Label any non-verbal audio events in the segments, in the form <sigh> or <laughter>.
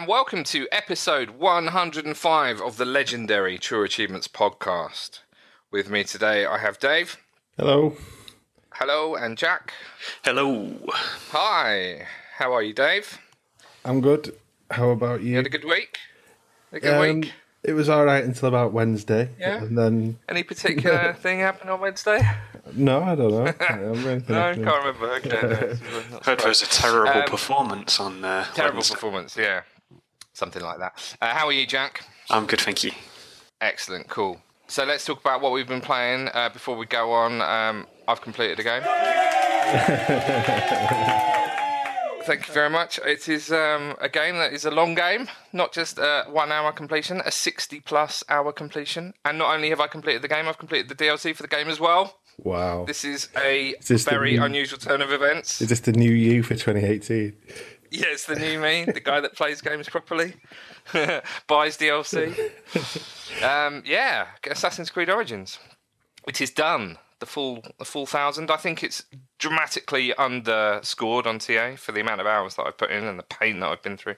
Hello and welcome to episode 105 of the legendary True Achievements podcast. With me today, I have Dave. Hello. Hello, and Jack. Hello. Hi. How are you, Dave? I'm good. How about you? You had a good week? A good Um, week? It was all right until about Wednesday. Yeah? And then Any particular <laughs> thing happened on Wednesday? no, I don't know. <laughs> Can't No, I can't remember. Okay, no, it's Heard there was a terrible Um, performance on uh, Terrible Wednesday. performance, yeah. Something like that. Uh, how are you, Jack? I'm good, thank you. Excellent, cool. So let's talk about what we've been playing uh, before we go on. Um, I've completed the game. <laughs> Thank you very much. It is um, a game that is a long game, not just a one hour completion, a 60 plus hour completion. And not only have I completed the game, I've completed the DLC for the game as well. Wow. This is a this the very new- unusual turn of events. Is this the new you for 2018? Yeah, it's the new me, the guy that plays games properly, <laughs> buys DLC. Um, yeah, Assassin's Creed Origins. It is done. The full, the full thousand. I think it's dramatically underscored on TA for the amount of hours that I've put in and the pain that I've been through.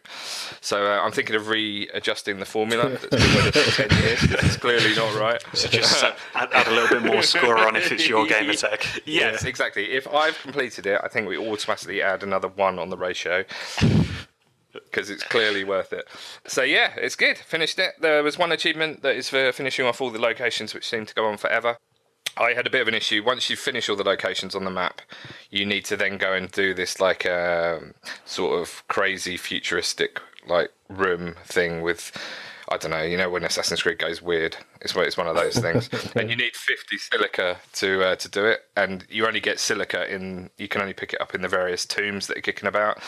So uh, I'm thinking of readjusting the formula that's been with it for ten years. 'cause It's clearly not right. So just uh, add, add a little bit more score on if it's your game attack. <laughs> Yes, exactly. If I've completed it, I think we automatically add another one on the ratio because it's clearly worth it. So yeah, it's good. Finished it. There was one achievement that is for finishing off all the locations, which seem to go on forever. I had a bit of an issue. Once you finish all the locations on the map, you need to then go and do this like um, sort of crazy futuristic like room thing with. I don't know. You know when Assassin's Creed goes weird, it's one- it's one of those things, <laughs> and you need fifty silica to uh, to do it, and you only get silica in. You can only pick it up in the various tombs that are kicking about,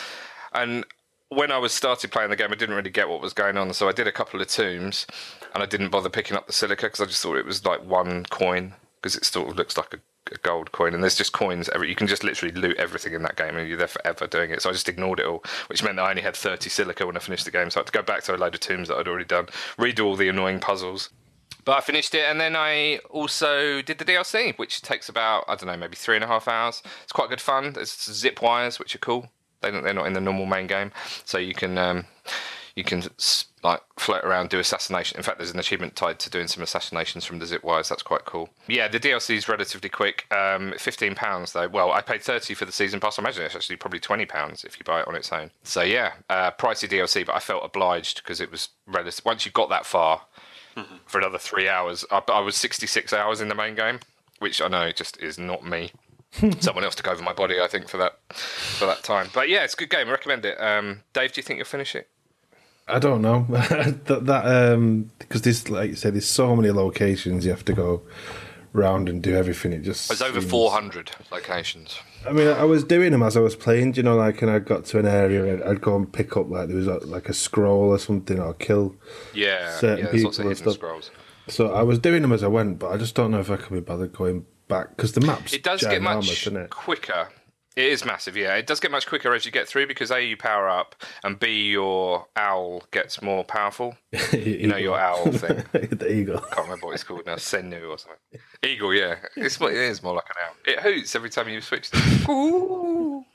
and when I was started playing the game, I didn't really get what was going on, so I did a couple of tombs, and I didn't bother picking up the silica because I just thought it was like one coin because it sort of looks like a, a gold coin, and there's just coins. Every you can just literally loot everything in that game, and you're there forever doing it. So I just ignored it all, which meant that I only had 30 silica when I finished the game, so I had to go back to a load of tombs that I'd already done, redo all the annoying puzzles. But I finished it, and then I also did the DLC, which takes about I don't know, maybe three and a half hours. It's quite good fun. There's zip wires, which are cool. They they're not in the normal main game, so you can um, you can like float around, do assassination. In fact, there's an achievement tied to doing some assassinations from the zip wires. That's quite cool. Yeah, the DLC is relatively quick. Um, Fifteen pounds though. Well, I paid thirty for the season pass. I imagine it's actually probably twenty pounds if you buy it on its own. So yeah, uh, pricey DLC, but I felt obliged because it was relative. Once you got that far, for another three hours. I, I was 66 hours in the main game, which I know just is not me. <laughs> Someone else took over my body, I think, for that for that time. But yeah, it's a good game. I recommend it. Um, Dave, do you think you'll finish it? I don't know. <laughs> that that um because there's like you said, there's so many locations you have to go round and do everything. It just There's over seems- 400 locations. I mean, I was doing them as I was playing. do You know, like, and I got to an area, and I'd go and pick up like there was a, like a scroll or something, or kill. Yeah, Certain yeah. There's lots of people and stuff. scrolls. So I was doing them as I went, but I just don't know if I can be bothered going back because the maps. It does get much it? quicker. It is massive, yeah. It does get much quicker as you get through because A, you power up, and B, your owl gets more powerful. <laughs> You know, your owl thing. <laughs> the eagle. I can't remember what it's called now, Senu or something. Eagle, yeah. It's more, it is more like an owl. It hoots every time you switch. <laughs>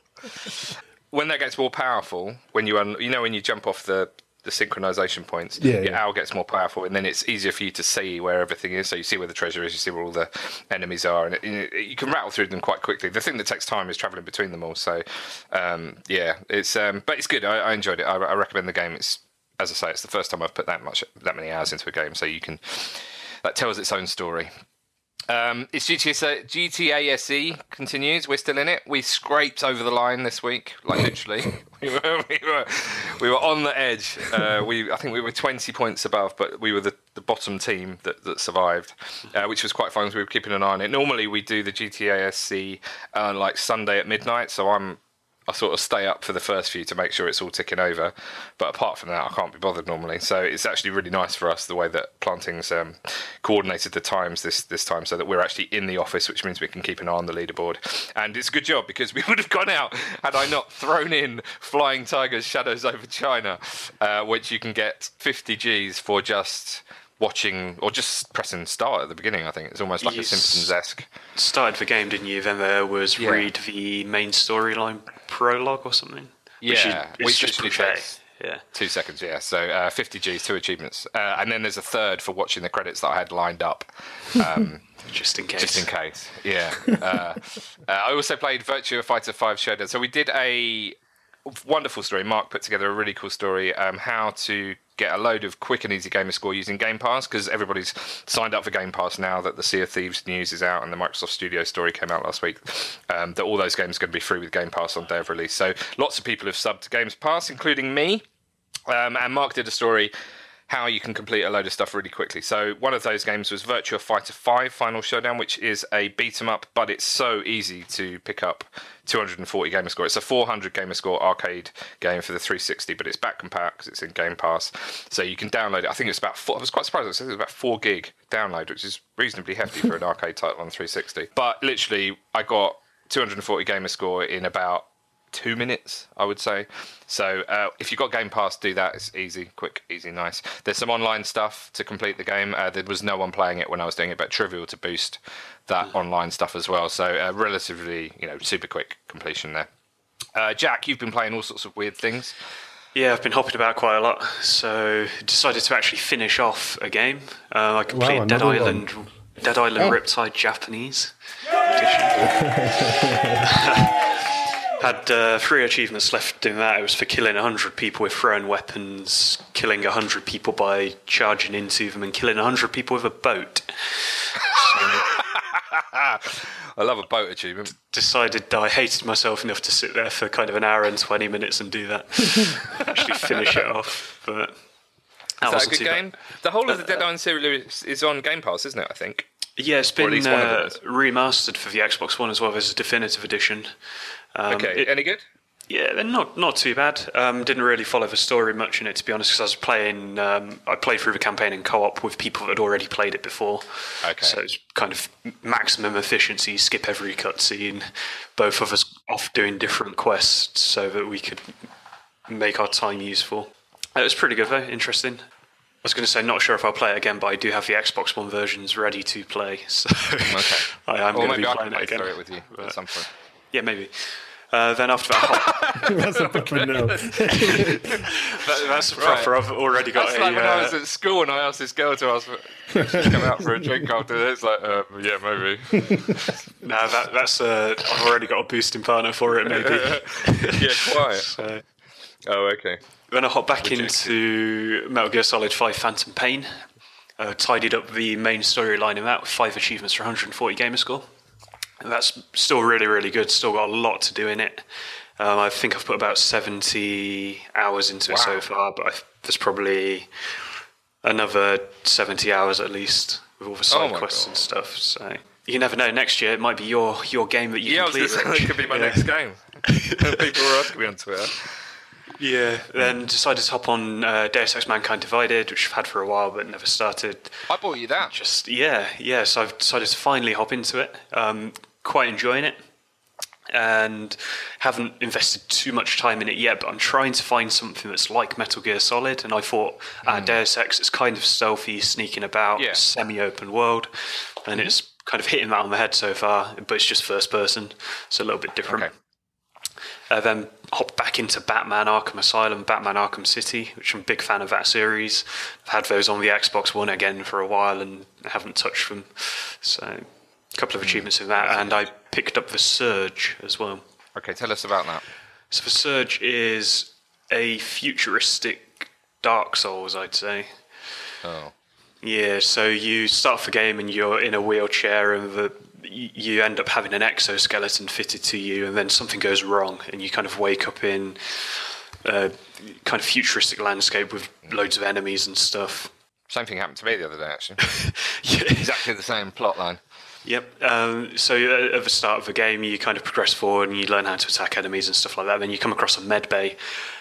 When that gets more powerful, when you un- you know when you jump off the the synchronization points, Yeah, your yeah. owl gets more powerful, and then it's easier for you to see where everything is. So you see where the treasure is, you see where all the enemies are, and it, it- you can rattle through them quite quickly. The thing that takes time is traveling between them all. So um, yeah, it's um, but it's good. I, I enjoyed it. I, I recommend the game. It's as I say, it's the first time I've put that much that many hours into a game, so you can that tells its own story. Um, it's GTA, GTA SE E continues. We're still in it. We scraped over the line this week, like literally. <laughs> we, were, we, were, we were on the edge. Uh, we I think we were 20 points above, but we were the, the bottom team that, that survived, uh, which was quite fun because we were keeping an eye on it. Normally we do the GTA SE uh, like Sunday at midnight, so I'm I sort of stay up for the first few to make sure it's all ticking over. But apart from that, I can't be bothered normally. So it's actually really nice for us the way that Planting's um, coordinated the times this this time, so that we're actually in the office, which means we can keep an eye on the leaderboard. And it's a good job because we <laughs> would have gone out had I not thrown in Flying Tigers Shadows over China, uh, which you can get 50 Gs for just watching or just pressing start at the beginning. I think it's almost like a Simpsons esque. Started the game, didn't you? Then there was Yeah. read the main storyline prologue or something. Yeah, which is, which just literally buffet. takes Yeah. Two seconds, yeah. So uh, 50 Gs, two achievements. Uh, and then there's a third for watching the credits that I had lined up. Um, <laughs> Just in case. just in case, yeah. Uh, <laughs> uh, I also played Virtua Fighter 5 Showdown. So we did a wonderful story. Mark put together a really cool story um, how to get a load of quick and easy gamer score using Game Pass because everybody's signed up for Game Pass now that the Sea of Thieves news is out and the Microsoft Studio story came out last week. Um, that all those games are going to be free with Game Pass on day of release. So lots of people have subbed to Games Pass, including me. Um, and Mark did a story how you can complete a load of stuff really quickly. So one of those games was Virtua Fighter 5 Final Showdown, which is a beat 'em up, but it's so easy to pick up 240 gamer score. It's a 400 gamer score arcade game for the 360, but it's back compat because it's in Game Pass. So you can download it. I think it's about four, I was quite surprised. It says it's about four gig download, which is reasonably hefty for an <laughs> arcade title on 360. But literally, I got 240 gamer score in about two minutes, I would say. So uh, if you've got Game Pass, do that. It's easy, quick, easy, nice. There's some online stuff to complete the game. Uh, there was no one playing it when I was doing it, but trivial to boost that online stuff as well. So uh, relatively, you know, super quick completion there. Uh, Jack, you've been playing all sorts of weird things. Yeah, I've been hopping about quite a lot, so decided to actually finish off a game. Uh, I completed Dead another Island, Dead Island Oh. Riptide Japanese edition. <laughs> Had uh, three achievements left in that. It was for killing 100 people with thrown weapons, killing 100 people by charging into them, and killing 100 people with a boat. <laughs> I love a boat achievement. decided that I hated myself enough to sit there for kind of an hour and 20 minutes and do that. <laughs> Actually finish it off. But that Is that a good too bad. game? The whole of the Dead Island series is on Game Pass, isn't it? I think. Yeah, it's been least one of uh, remastered for the Xbox One as well as a definitive edition. Um, Okay, it- any good? yeah, not not too bad. Um, didn't really follow the story much in it, to be honest, because I was playing. Um, I played through the campaign in co-op with people that had already played it before. Okay. So it's kind of maximum efficiency. Skip every cutscene. Both of us off doing different quests so that we could make our time useful. It was pretty good though. Interesting. I was going to say, not sure if I'll play it again, but I do have the Xbox One versions ready to play, <laughs> so Okay. I am Or going to be playing it again. it with you at some point. Yeah, maybe. Uh, then after that, hop, <laughs> That's a proper no. <laughs> that, that's proper. I've already got That's a. like when I was uh, at school and I asked this girl to ask for, to come out for a drink after this. It's like, uh, yeah, maybe. <laughs> no, that, that's. Uh, I've already got a boosting partner for it, maybe. yeah, quiet. so, Oh, okay. then I hop back Rejected. into Metal Gear Solid 5 Phantom Pain. Uh, tidied up the main storyline in that with five achievements for 140 gamer score. That's still really, really good. Still got a lot to do in it. Um, I think I've put about 70 hours into it so far, but I, there's probably another 70 hours at least with all the side Oh quests God. and stuff. So you never know. Next year it might be your your game that you Yeah, complete. Rich. that could be my Yeah. next game. People were asking me on Twitter. Yeah, then decided to hop on uh, Deus Ex Mankind Divided, which I've had for a while but never started. I bought you that. Just yeah, yeah. So I've decided to finally hop into it. Um, quite enjoying it, and haven't invested too much time in it yet. But I'm trying to find something that's like Metal Gear Solid, and I thought uh, Deus Ex is kind of stealthy, sneaking about, Yeah. semi-open world, and it's kind of hitting that on the head so far. But it's just first person, so a little bit different. Okay. Uh, then hop back into Batman Arkham Asylum, Batman Arkham City, which I'm a big fan of that series. I've had those on the Xbox One again for a while and haven't touched them. So, a couple of hmm. achievements in that. And I picked up The Surge as well. Okay, tell us about that. So, The Surge is a futuristic Dark Souls, I'd say. Oh. Yeah, so you start off the game and you're in a wheelchair, and the, you you end up having an exoskeleton fitted to you, and then something goes wrong, and you kind of wake up in a kind of futuristic landscape with hmm. loads of enemies and stuff. Same thing happened to me the other day, actually. <laughs> Yeah. exactly the same plot line. Yep. Um, so uh, at the start of the game, you kind of progress forward and you learn how to attack enemies and stuff like that. Then you come across a med bay,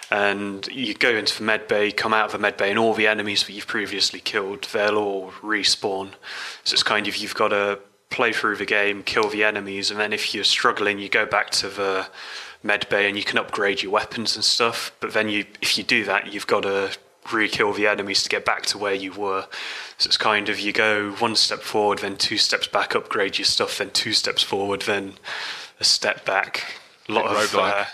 and you go into the med bay, come out of the med bay, and all the enemies that you've previously killed, they'll all respawn. So it's kind of you've got to play through the game, kill the enemies, and then if you're struggling, you go back to the med bay and you can upgrade your weapons and stuff. But then you, if you do that, you've got to re-kill the enemies to get back to where you were. So it's kind of you go one step forward, then two steps back, upgrade your stuff, then two steps forward, then a step back. A lot of uh,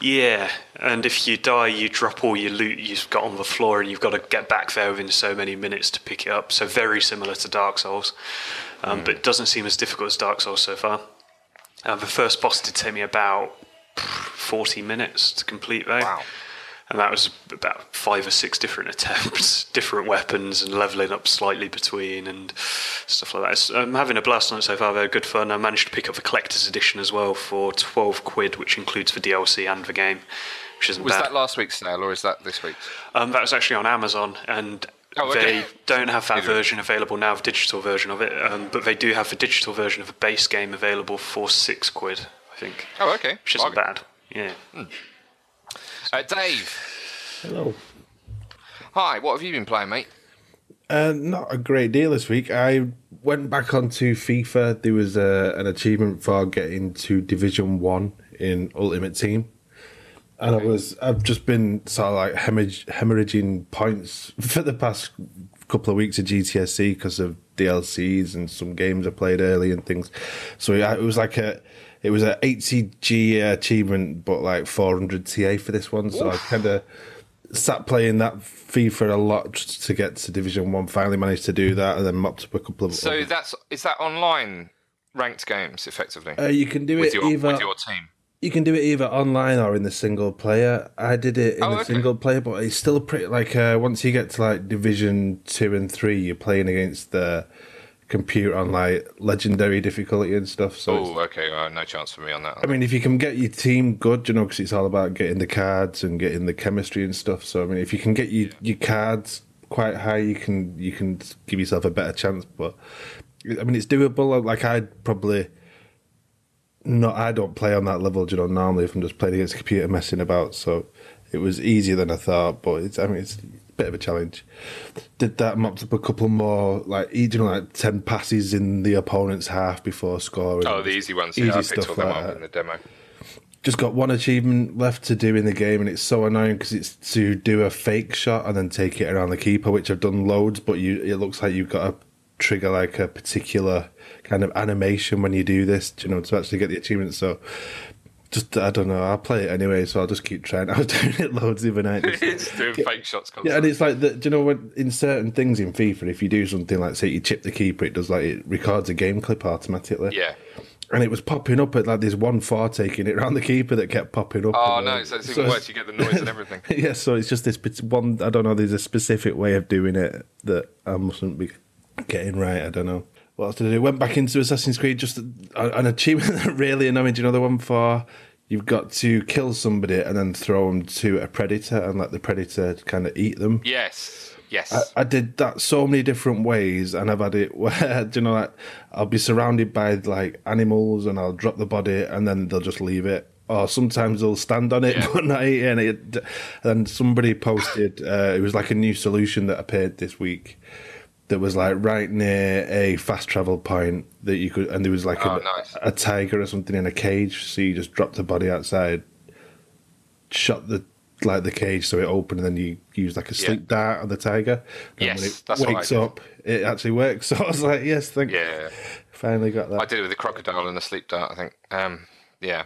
Yeah, and if you die, you drop all your loot you've got on the floor, and you've got to get back there within so many minutes to pick it up. So very similar to Dark Souls, um, but it doesn't seem as difficult as Dark Souls so far. Uh, the first boss did take me about forty minutes to complete, though. Wow. And that was about five or six different attempts, <laughs> different weapons, and leveling up slightly between and stuff like that. It's- I'm having a blast on it so far. They're good fun. I managed to pick up the collector's edition as well for 12 quid, which includes the DLC and the game, which isn't Was bad. that last week's sale or is that this week's? Um, that was actually on Amazon, and Oh, okay. they don't have that version available now, the digital version of it. Um, but they do have the digital version of the base game available for six quid, I think, Oh, okay. which isn't Bargain. bad. Yeah. Uh, Dave, Hello. hi. What have you been playing, mate? Uh, not a great deal this week. I went back onto FIFA. There was uh, an achievement for getting to Division One in Ultimate Team, and I was I've just been sort of like hemorrhaging points <laughs> for the past couple of weeks of GTSC because of DLCs and some games I played early and things. So yeah, it was like a it was an 80G achievement, but like 400 TA for this one. So I kind of sat playing that FIFA a lot to get to Division One. Finally managed to do that, and then mopped up a couple of. So that's is that online ranked games effectively uh, you can do with it your either with your team? you can do it either online or in the single player. I did it in Oh, the okay. single player, but it's still pretty like uh, once you get to like Division Two and Three, you're playing against the computer on like legendary difficulty and stuff. So Oh, okay. Well, no chance for me on that. I mean, if you can get your team good, you know, because it's all about getting the cards and getting the chemistry and stuff. So I mean, if you can get your, your cards quite high, you can you can give yourself a better chance. But I mean, it's doable. Like I'd probably no, I don't play on that level. You know, normally if I'm just playing against a computer messing about, so it was easier than I thought. But it's I mean, it's bit of a challenge. Did that mopped up a couple more like you know like ten passes in the opponent's half before scoring. oh, the easy ones. easy Yeah, I picked all them like up in the demo. just got one achievement left to do in the game, and it's so annoying because it's to do a fake shot and then take it around the keeper, which I've done loads. But you, it looks like you've got to trigger like a particular kind of animation when you do this, you know, to actually get the achievement. So, just I don't know. I'll play it anyway, so I'll just keep trying. I was doing it loads the other night. <laughs> just- it's doing fake shots constantly. yeah, and it's like the, do you know when in certain things in FIFA, if you do something like say you chip the keeper, it does like it records a game clip automatically. yeah. And it was popping up at like this one far taking it around the keeper that kept popping up. Oh uh, no, so it's even worse. You get the noise and everything. <laughs> yeah, so it's just this one. I don't know. There's a specific way of doing it that I mustn't be getting right. I don't know what else to do. Went back into Assassin's Creed. Just an achievement <laughs> that really annoying. Do you know the one for you've got to kill somebody and then throw them to a predator and let the predator kind of eat them. Yes. Yes. I, I did that so many different ways, and I've had it <laughs> where do you know, like I'll be surrounded by like animals, and I'll drop the body, and then they'll just leave it. Or sometimes they'll stand on it <laughs> Yeah. but not eat it. And, it, and somebody posted uh, it was like a new solution that appeared this week. That was like right near a fast travel point that you could, and there was like Oh, a, nice. a tiger or something in a cage. So you just dropped the body outside, shut the like the cage so it opened, and then you use like a Yeah. sleep dart on the tiger. And Yes, when it that's wakes up, it actually works. <laughs> So I was like, yes, thank you. yeah. Finally got that. I did it with the crocodile and the sleep dart. I think. Um. Yeah.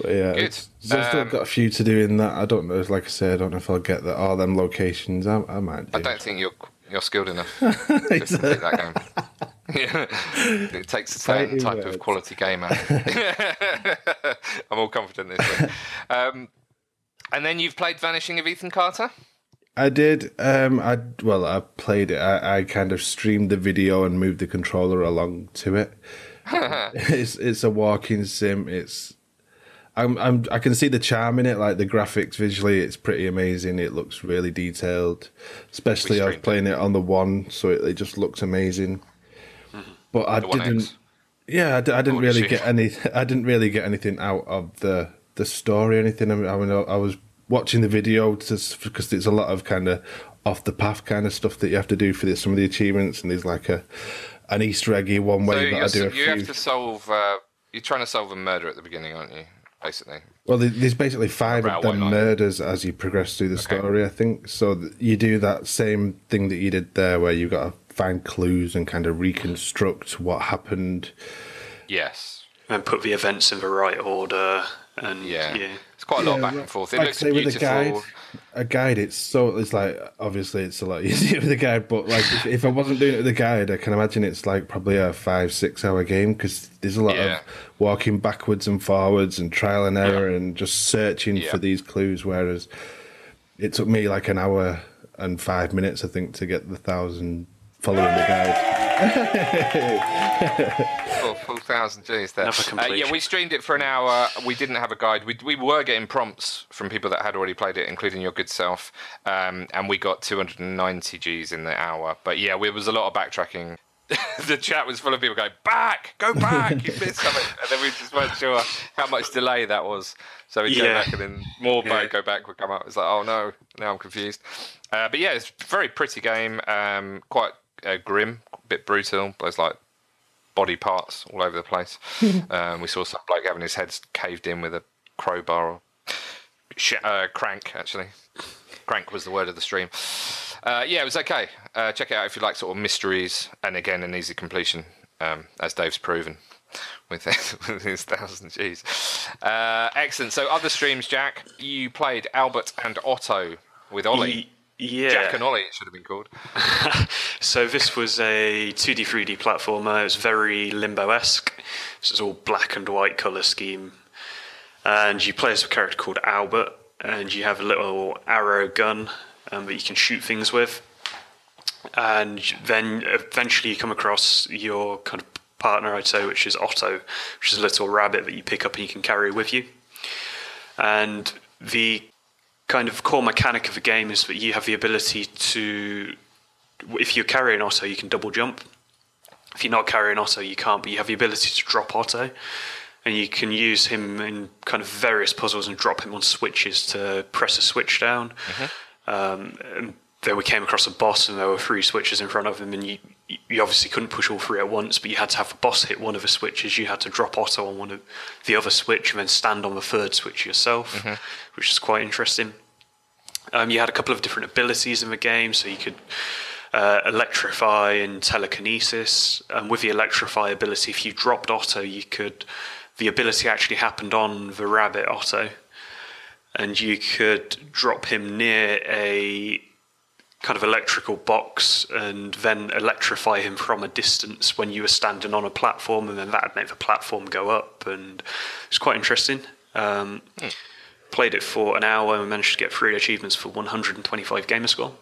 But yeah, Good. it's- so I've still Um, got a few to do in that. I don't know. Like I said, I don't know if I'll get that all them locations. I, I might. Do. I don't think you're you're skilled enough <laughs> to complete that game. Yeah. <laughs> it takes a certain type words. of quality gamer. <laughs> I'm all confident this week. Um, and then you've played Vanishing of Ethan Carter. I did. Um, I well, I played it. I, I kind of streamed the video and moved the controller along to it. it's it's a walking sim. It's I'm, I'm I can see the charm in it. Like the graphics visually, it's pretty amazing. It looks really detailed. Especially I was playing it on the one, so it, it just looks amazing. But I The didn't. Yeah, I, d- I didn't really shit. get any. I didn't really get anything out of the the story or anything. I mean, I, mean, I was watching the video to, because there's a lot of kind of off the path kind of stuff that you have to do for this, some of the achievements, and there's like a an Easter eggy one So way you're, got to do a you few. have to solve. Uh, you're trying to solve a murder at the beginning, aren't you? Basically. Well, there's basically five of them murders as you progress through the story. I think so. You do that same thing that you did there, where you've got to find clues and kind of reconstruct what happened. Yes. and put the events in the right order. And Yeah. yeah, It's quite a lot of back and forth. It like looks say, with beautiful. a guide, a guide, it's so it's like obviously it's a lot <laughs> easier with a guide, but like if, if I wasn't doing it with a guide, I can imagine it's like probably a five six hour game because there's a lot Yeah. of walking backwards and forwards and trial and error and just searching Yeah. for these clues. Whereas it took me like an hour and five minutes, I think, to get the thousand following the guide. <laughs> Full, full thousand G's there. Uh, yeah, we streamed it for an hour. We didn't have a guide. We, we were getting prompts from people that had already played it, including your good self. Um, and we got 290 Gs in the hour. But yeah, there was a lot of backtracking. <laughs> the chat was full of people going, back, go back, you missed <laughs> something. And then we just weren't sure how much delay that was. So we go back and then more Yeah. back, go back would come up. It's like, oh no, now I'm confused. Uh, but yeah, it's a very pretty game. Um, quite uh, grim, a bit brutal. There's like body parts all over the place. <laughs> um, we saw some bloke having his head caved in with a crowbar or sh- uh, crank, actually. Crank was the word of the stream. Uh, yeah, it was okay. Uh, check it out if you like sort of mysteries and again an easy completion, um, as Dave's proven with his, <laughs> with his thousand G's. Uh, excellent. So other streams, Jack. You played Albert and Otto with Ollie. Yeah. Jack and Ollie, it should have been called. <laughs> So this was a 2D 3D platformer. It was very limbo-esque. This is all black and white color scheme, and you play as a character called Albert, and you have a little arrow gun um, that you can shoot things with. And then eventually you come across your kind of partner, I'd say, which is Otto, which is a little rabbit that you pick up and you can carry with you. And the kind of core mechanic of the game is that you have the ability to if you're carrying Otto, you can double jump. If you're not carrying Otto, you can't, but you have the ability to drop Otto. And you can use him in kind of various puzzles and drop him on switches to press a switch down. Um, and then we came across a boss, and there were three switches in front of him, and you, you obviously couldn't push all three at once, but you had to have the boss hit one of the switches. You had to drop Otto on one of the other switch, and then stand on the third switch yourself, which is quite interesting. Um, you had a couple of different abilities in the game, so you could uh, electrify and telekinesis. And with the electrify ability, if you dropped Otto, you could. The ability actually happened on the rabbit Otto, and you could drop him near a kind of electrical box and then electrify him from a distance when you were standing on a platform, and then that would make the platform go up. And it's quite interesting. Um, Played it for an hour and managed to get three achievements for 125 gamer score,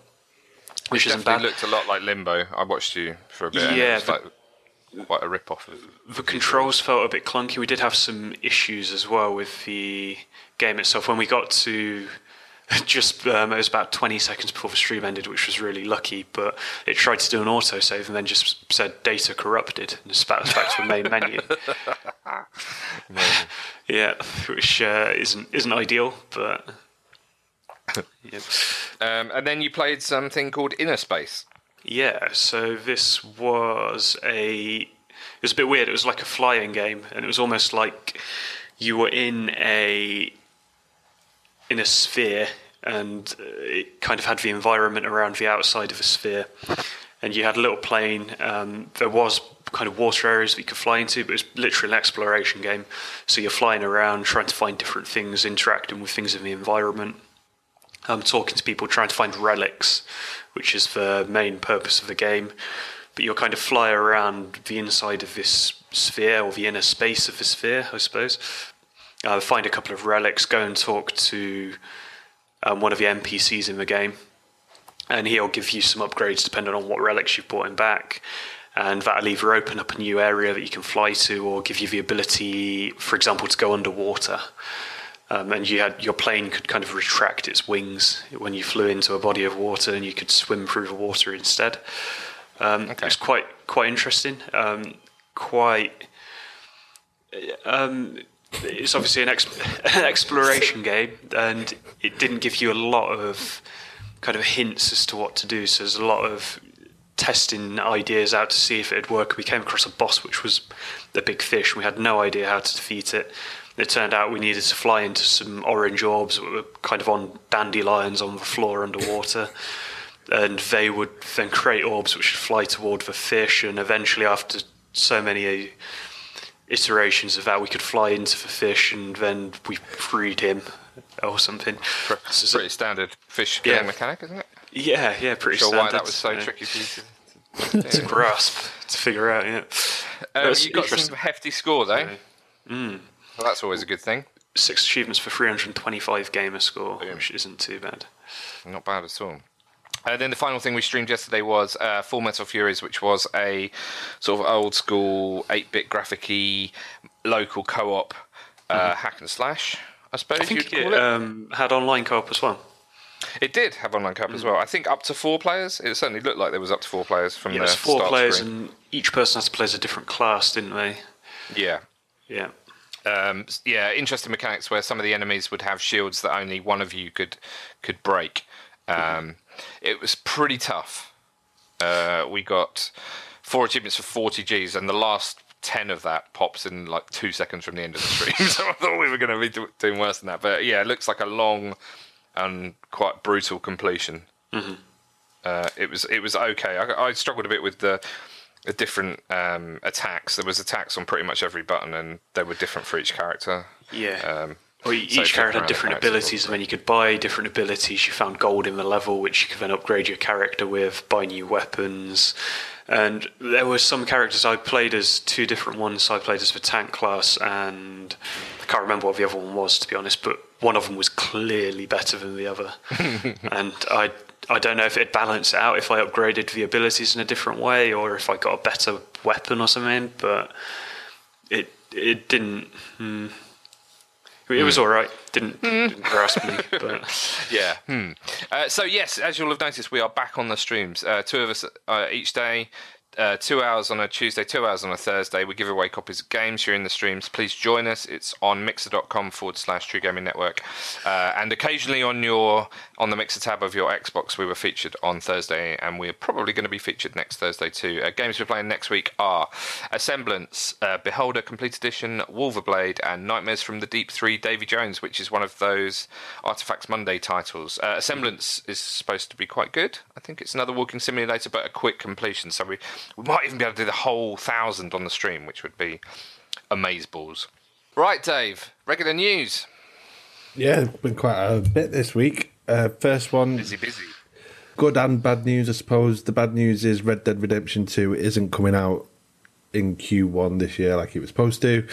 which isn't bad. looked a lot like Limbo. I watched you for a bit. and it Yeah, was the- like quite a rip off of. The controls felt a bit clunky. We did have some issues as well with the game itself. When we got to <laughs> just, um, it was about 20 seconds before the stream ended, which was really lucky. But it tried to do an autosave and then just said data corrupted and spat us back to the main menu. <laughs> <laughs> yeah, which uh, isn't isn't ideal, but yeah. Um, and then you played something called Inner Space. Yeah, so this was a it was a bit weird. It was like a flying game, and it was almost like you were in a in a sphere, and uh, it kind of had the environment around the outside of a sphere, and you had a little plane. Um, there was kind of water areas that you could fly into, but it was literally an exploration game. So you're flying around, trying to find different things, interacting with things in the environment um, talking to people, trying to find relics, which is the main purpose of the game. But you'll kind of fly around the inside of this sphere, or the inner space of the sphere, I suppose. Uh, find a couple of relics, go and talk to um, one of the NPCs in the game, and he'll give you some upgrades depending on what relics you've brought him back. And that'll either open up a new area that you can fly to, or give you the ability, for example, to go underwater. Um, and you had your plane could kind of retract its wings when you flew into a body of water, and you could swim through the water instead. Um, It was quite quite interesting. Um, quite. It's obviously an, <laughs> an exploration game, and it didn't give you a lot of kind of hints as to what to do. So there's a lot of testing ideas out to see if it'd work. We came across a boss which was a big fish. and We had no idea how to defeat it. It turned out we needed to fly into some orange orbs that were kind of on dandelions on the floor underwater. And they would then create orbs which would fly toward the fish. And eventually, after so many iterations of that. We could fly into the fish and then we freed him or something. A pretty standard fish Yeah. mechanic, isn't it? Yeah, yeah, pretty Sure, standard. why that was so you know, tricky for you to. <laughs> to grasp to figure out. Yeah, Um, you got some hefty scores, eh? Well, that's always a good thing. Six achievements for 325 gamer score, which isn't too bad. Not bad at all. And then the final thing we streamed yesterday was uh, Full Metal Furies, which was a sort of old school 8 bit graphic local co op uh, hack and slash, I suppose I you'd think call it um, had online co-op as well. it did have online co op as well. I think up to four players. It certainly looked like there was up to four players from Yeah, the four players, screen. and each person has to play as a different class, didn't they? Yeah. Yeah. um, yeah, interesting mechanics where some of the enemies would have shields that only one of you could could break. Um, it was pretty tough. Uh, we got four achievements for 40 Gs, and the last 10 of that pops in like two seconds from the end of the stream. <laughs> so I thought we were going to be do- doing worse than that. But yeah, it looks like a long and quite brutal completion. Uh, it was it was okay. I, I struggled a bit with the the different um, attacks. There was attacks on pretty much every button, and they were different for each character. Yeah. Um, Well, each character had different abilities, and then you could buy different abilities. You found gold in the level, which you could then upgrade your character with, buy new weapons. And there were some characters I played as two different ones. I played as the tank class, and I can't remember what the other one was, to be honest, but one of them was clearly better than the other. <laughs> and I, I don't know if it'd balance it out if I upgraded the abilities in a different way or if I got a better weapon or something, but it, it didn't. Hmm. It was all right. Didn't, didn't grasp me, <laughs> but Yeah. Hmm. Uh, so yes, as you'll have noticed, we are back on the streams. Uh, two of us uh, each day. Uh, two hours on a Tuesday, two hours on a Thursday. We give away copies of games during the streams. Please join us. It's on mixer.com forward slash True Gaming Network. Uh, and occasionally on your on the Mixer tab of your Xbox, we were featured on Thursday, and we're probably going to be featured next Thursday too. Uh, games we're playing next week are Assemblance, uh, Beholder Complete Edition, Wolverblade, and Nightmares from the Deep 3 Davy Jones, which is one of those Artifex Mundi titles. Uh, Assemblance is supposed to be quite good. I think it's another walking simulator, but a quick completion. So we, we might even be able to do the whole thousand on the stream, which would be amazeballs. Right, Dave, regular news. Yeah, been quite a bit this week. Uh, first one, Busy, busy. good and bad news, I suppose. The bad news is Red Dead Redemption 2 isn't coming out in Q1 this year like it was supposed to.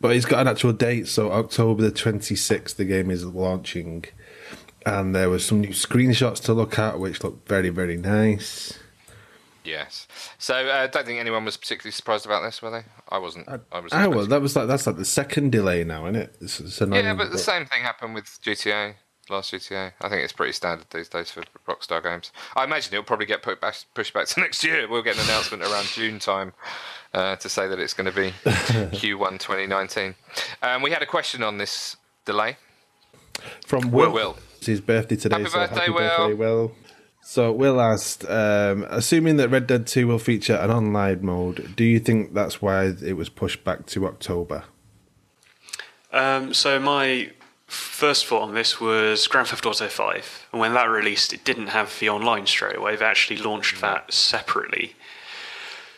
But it's got an actual date, so October the 26th, the game is launching. And there was some new screenshots to look at, which look very, very nice. Yes. So I uh, don't think anyone was particularly surprised about this, were they? I wasn't. I was. Ah, well, that was like that's like the second delay now, isn't it? It's, it's Yeah, but the same thing happened with GTA, last GTA. I think it's pretty standard these days for Rockstar games. I imagine it'll probably get put back, pushed back to <laughs> next year. We'll get an announcement around June time uh, to say that it's going to be <laughs> Q1 2019. Um, we had a question on this delay. From Will. Will. It's his birthday today. Happy so birthday, happy Will. birthday, Will. So Will asked, um, assuming that Red Dead 2 will feature an online mode, do you think that's why it was pushed back to October? Um, so my first thought on this was Grand Theft Auto 5, and when that released, it didn't have the online straight away. They actually launched that separately.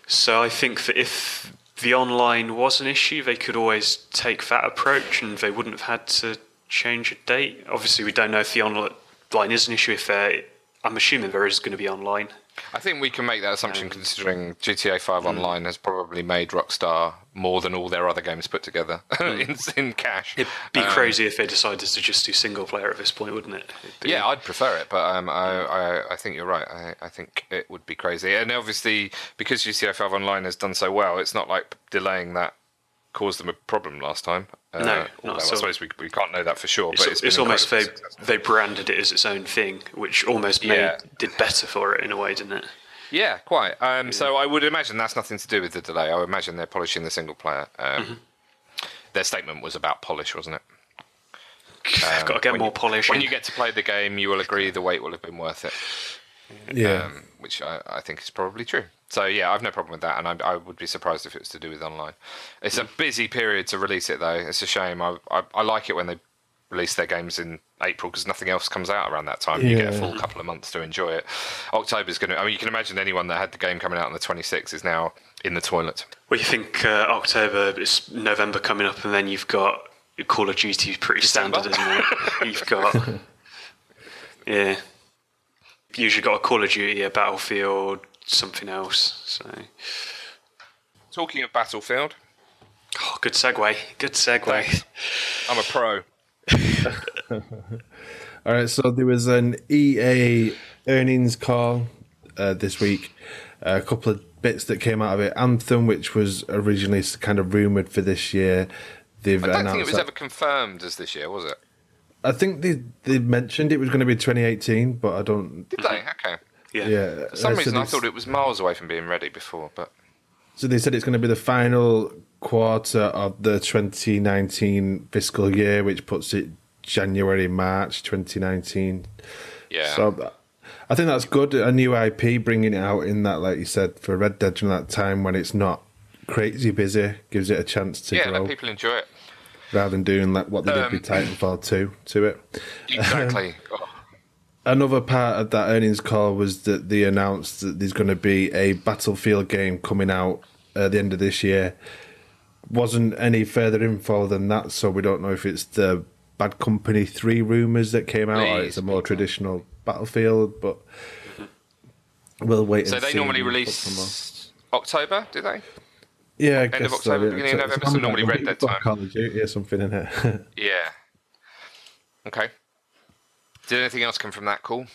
So I think that if the online was an issue, they could always take that approach, and they wouldn't have had to change a date. Obviously, we don't know if the online is an issue. If there, I'm assuming there is going to be online. I think we can make that assumption considering GTA 5 Hmm. Online has probably made Rockstar more than all their other games put together <laughs> in, in cash. It'd be Um, crazy if they decided to just do single player at this point, wouldn't it? Yeah, I'd prefer it, but um, I, I, I think you're right. I, I think it would be crazy. And obviously, because GTA 5 Online has done so well, it's not like delaying that caused them a problem last time. Uh, No, not although I suppose we, we can't know that for sure. It's, but it's, it's, almost they successful. they branded it as its own thing, which almost made, Yeah. did better for it in a way, didn't it? Yeah, quite. Um, So I would imagine that's nothing to do with the delay. I would imagine they're polishing the single player. Um, Mm-hmm. Their statement was about polish, wasn't it? <laughs> Got to get when more you- polish. When you get to play the game, you will agree the wait will have been worth it. Yeah. um, which I, I think is probably true. So yeah, I've no problem with that, and I, I would be surprised if it was to do with online. It's a busy period to release it, though. It's a shame. I, I, I like it when they release their games in April because nothing else comes out around that time. You get a full couple of months to enjoy it. October's going to. I mean, you can imagine anyone that had the game coming out on the 26th is now in the toilet. Well, you think uh, October is November coming up, and then you've got Call of Duty, pretty December? standard, isn't it? <laughs> You've got yeah, usually got a Call of Duty, a Battlefield, something else. So, Talking of Battlefield, oh, good segue. Good segue. Thanks. I'm a pro. <laughs> All right, so there was an EA earnings call uh, this week. a couple of bits that came out of it. Anthem, which was originally kind of rumored for this year, they've I don't announced. think it was that- ever confirmed as this year, was it? I think they they mentioned it was going to be 2018, but I don't. Did they? Okay. Yeah. Yeah, For some so reason, I thought it was miles away from being ready before, but So they said it's going to be the final quarter of the 2019 fiscal year, which puts it January March 2019. yeah. So I think that's good. A new IP bringing it out in that, like you said, for Red Dead during that time when it's not crazy busy, gives it a chance to yeah, grow let people enjoy it. rather than doing like what they did Um, with Titanfall 2 to it. Exactly. <laughs> Oh, Another part of that earnings call was that they announced that there's going to be a Battlefield game coming out at the end of this year. Wasn't any further info than that, so we don't know if it's the Bad Company 3 rumours that came out or it's a more traditional Battlefield, but we'll wait so they normally release October, do they? Yeah, I End of so, October, yeah. beginning of November, so so normally Red Dead time. Call of Duty or something in it. <laughs> Yeah. Okay. Did anything else come from that call?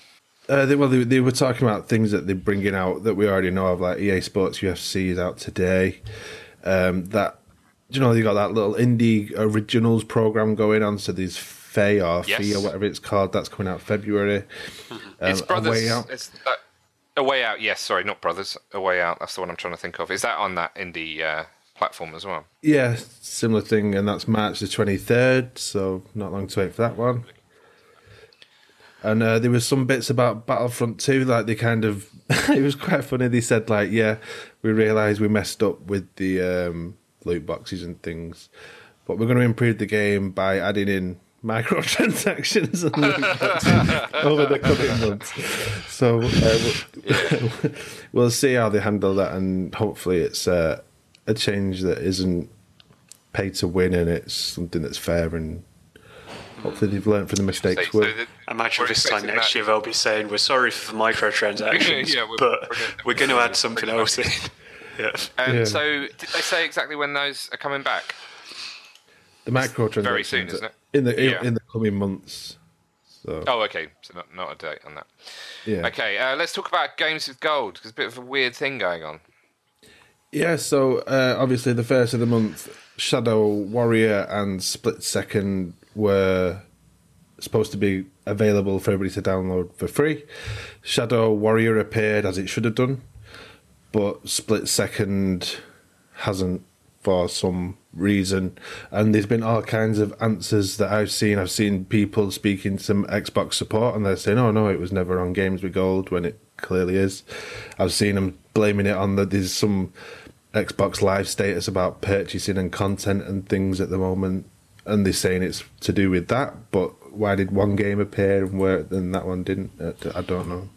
Uh, they, well, they, they were talking about things that they're bringing out that we already know of, like EA Sports UFC is out today. Um, that you know they got that little indie originals program going on? So there's Faye or Yes. Fee or whatever it's called. That's coming out February. Um, it's Brothers. Out. It's uh, a way out. Yes, sorry, not Brothers. A way out. That's the one I'm trying to think of. Is that on that indie uh, platform as well? Yeah, similar thing, and that's March the 23rd, so not long to wait for that one. And uh, there was some bits about Battlefront 2, like they kind of, <laughs> it was quite funny. They said, like, yeah, we realised we messed up with the um, loot boxes and things, but we're going to improve the game by adding in microtransactions and loot boxes <laughs> over the coming months. So uh, we'll, <laughs> we'll see how they handle that, and hopefully it's uh, a change that isn't pay to win and it's something that's fair and hopefully they've learned from the mistakes. So- so We're- Imagine this time next that- year they'll be saying we're sorry for the microtransactions, <laughs> Yeah, we're- but we're gonna- we're going to add something else in. <laughs> yeah. And Yeah. so, did they say exactly when those are coming back? the microtransactions very soon, isn't it? In the Yeah. in the coming months. So Oh, okay. So not, not a date on that. yeah, Okay, uh, let's talk about games with gold because a bit of a weird thing going on. yeah. So uh, obviously the first of the month, Shadow Warrior and Split Second were supposed to be available for everybody to download for free. Shadow Warrior appeared as it should have done, but Split Second hasn't for some reason. And there's been all kinds of answers that I've seen. I've seen people speaking to some Xbox support and they're saying, oh no, it was never on Games with Gold when it clearly is. I've seen them blaming it on that there's some Xbox Live status about purchasing and content and things at the moment. And they're saying it's to do with that, but why did one game appear and where and that one didn't? Uh, I don't know.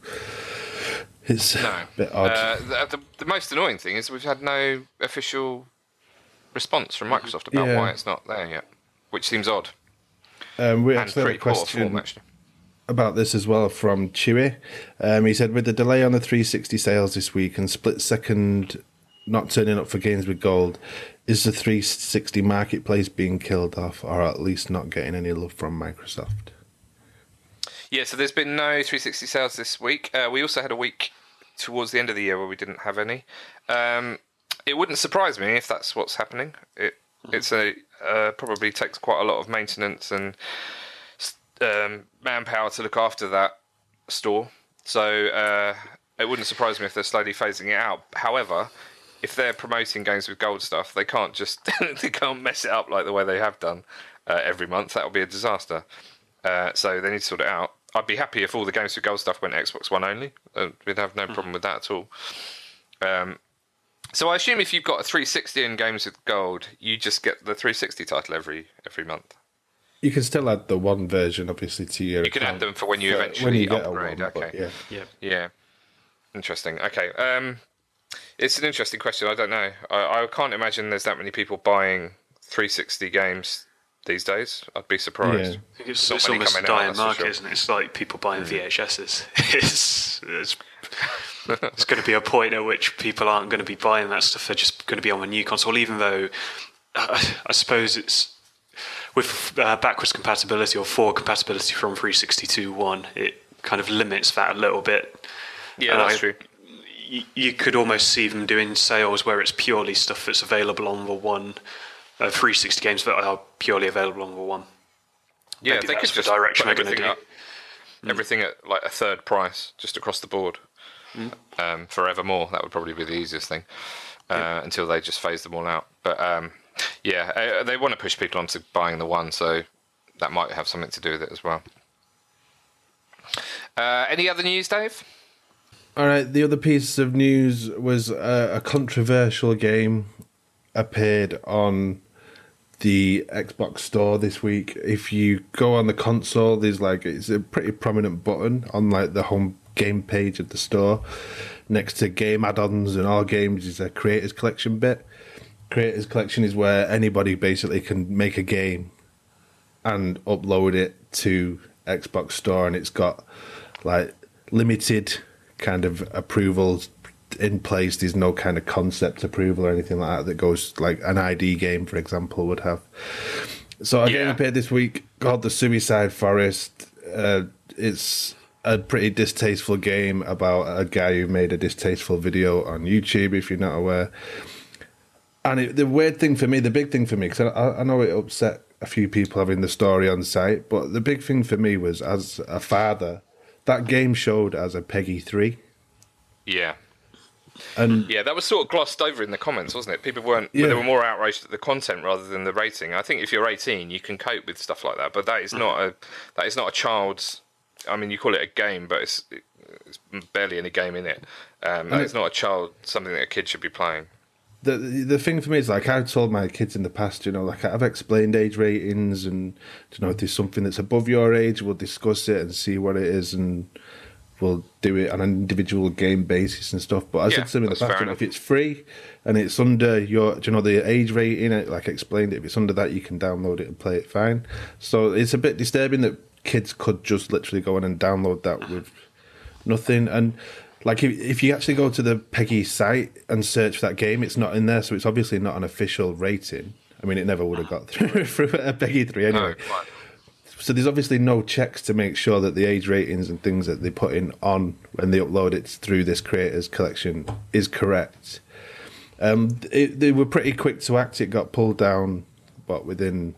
It's No. a bit odd. Uh, the, the, the most annoying thing is we've had no official response from Microsoft about Yeah. why it's not there yet, which seems odd um, we actually had a question. form, actually. about this as well from Chewy. Um, he said, with the delay on the 360 sales this week and split second not turning up for games with gold, is the 360 marketplace being killed off, or at least not getting any love from Microsoft? Yeah, so there's been no 360 sales this week. Uh, we also had a week towards the end of the year where we didn't have any. Um, it wouldn't surprise me if that's what's happening. It it's a uh, probably takes quite a lot of maintenance and um, manpower to look after that store. So uh, it wouldn't surprise me if they're slowly phasing it out. However, if they're promoting games with gold stuff, they can't just <laughs> they can't mess it up like the way they have done uh, every month. That would be a disaster. Uh, so they need to sort it out. I'd be happy if all the games with gold stuff went Xbox One only. Uh, we'd have no problem with that at all. Um, so I assume if you've got a 360 in games with gold, you just get the 360 title every every month. You can still add the one version, obviously, to your. You can add them for when you eventually get a upgrade. one, okay. yeah. Yeah. Yeah. Interesting. Okay. Um, it's an interesting question. I don't know. I, I can't imagine there's that many people buying 360 games these days. I'd be surprised. Yeah. I think it's, Not it's almost a coming out, dying that's for market, sure. isn't it? It's like people buying VHSs. <laughs> it's, it's, it's going to be a point at which people aren't going to be buying that stuff. They're just going to be on a new console, even though uh, I suppose it's with uh, backwards compatibility or forward compatibility from 362 one. It kind of limits that a little bit. Yeah, And that's I- true. You, you could almost see them doing sales where it's purely stuff that's available on the one, uh, 360 games that are purely available on the one. Yeah, Maybe they that's could the just direction they're gonna everything do. up, everything at like a third price, just across the board, um, forevermore. That would probably be the easiest thing uh, until they just phase them all out. But um, yeah, uh, they want to push people onto buying the one, so that might have something to do with it as well. Uh, any other news, Dave? All right. The other piece of news was uh, a controversial game appeared on the Xbox Store this week. If you go on the console, there's like it's a pretty prominent button on like the home game page of the store. Next to game add-ons and all games is a creators collection bit. Creators collection is where anybody basically can make a game and upload it to Xbox Store, and it's got like limited kind of approvals in place. There's no kind of concept approval or anything like that that goes like an ID game, for example, would have. So a game Yeah. appeared this week called The Suicide Forest. Uh, it's a pretty distasteful game about a guy who made a distasteful video on YouTube. If you're not aware, and it, the weird thing for me, the big thing for me, because I, I know it upset a few people having the story on site, but the big thing for me was as a father, that game showed as a PEGI 3. Yeah. And Yeah, that was sort of glossed over in the comments, wasn't it? People weren't. Yeah. They were more outraged at the content rather than the rating. I think if you're 18, you can cope with stuff like that, but that is not a that is not a child's. I mean, you call it a game, but it's it's barely any game in it. Um, that it- is not a child something that a kid should be playing. The the thing for me is like I've told my kids in the past, you know, like I've explained age ratings and you know if there's something that's above your age, we'll discuss it and see what it is and we'll do it on an individual game basis and stuff. But I Yeah, said to them in the past, you know, if it's free and it's under your, you know, the age rating, it like I explained it, if it's under that, you can download it and play it fine. So it's a bit disturbing that kids could just literally go in and download that with nothing. And like if, if you actually go to the PEGI site and search for that game, it's not in there, so it's obviously not an official rating. I mean, it never would have got <laughs> through, through a PEGI three anyway. No. So there's obviously no checks to make sure that the age ratings and things that they put in on when they upload it through this creators collection is correct. Um, it, they were pretty quick to act. It got pulled down, but within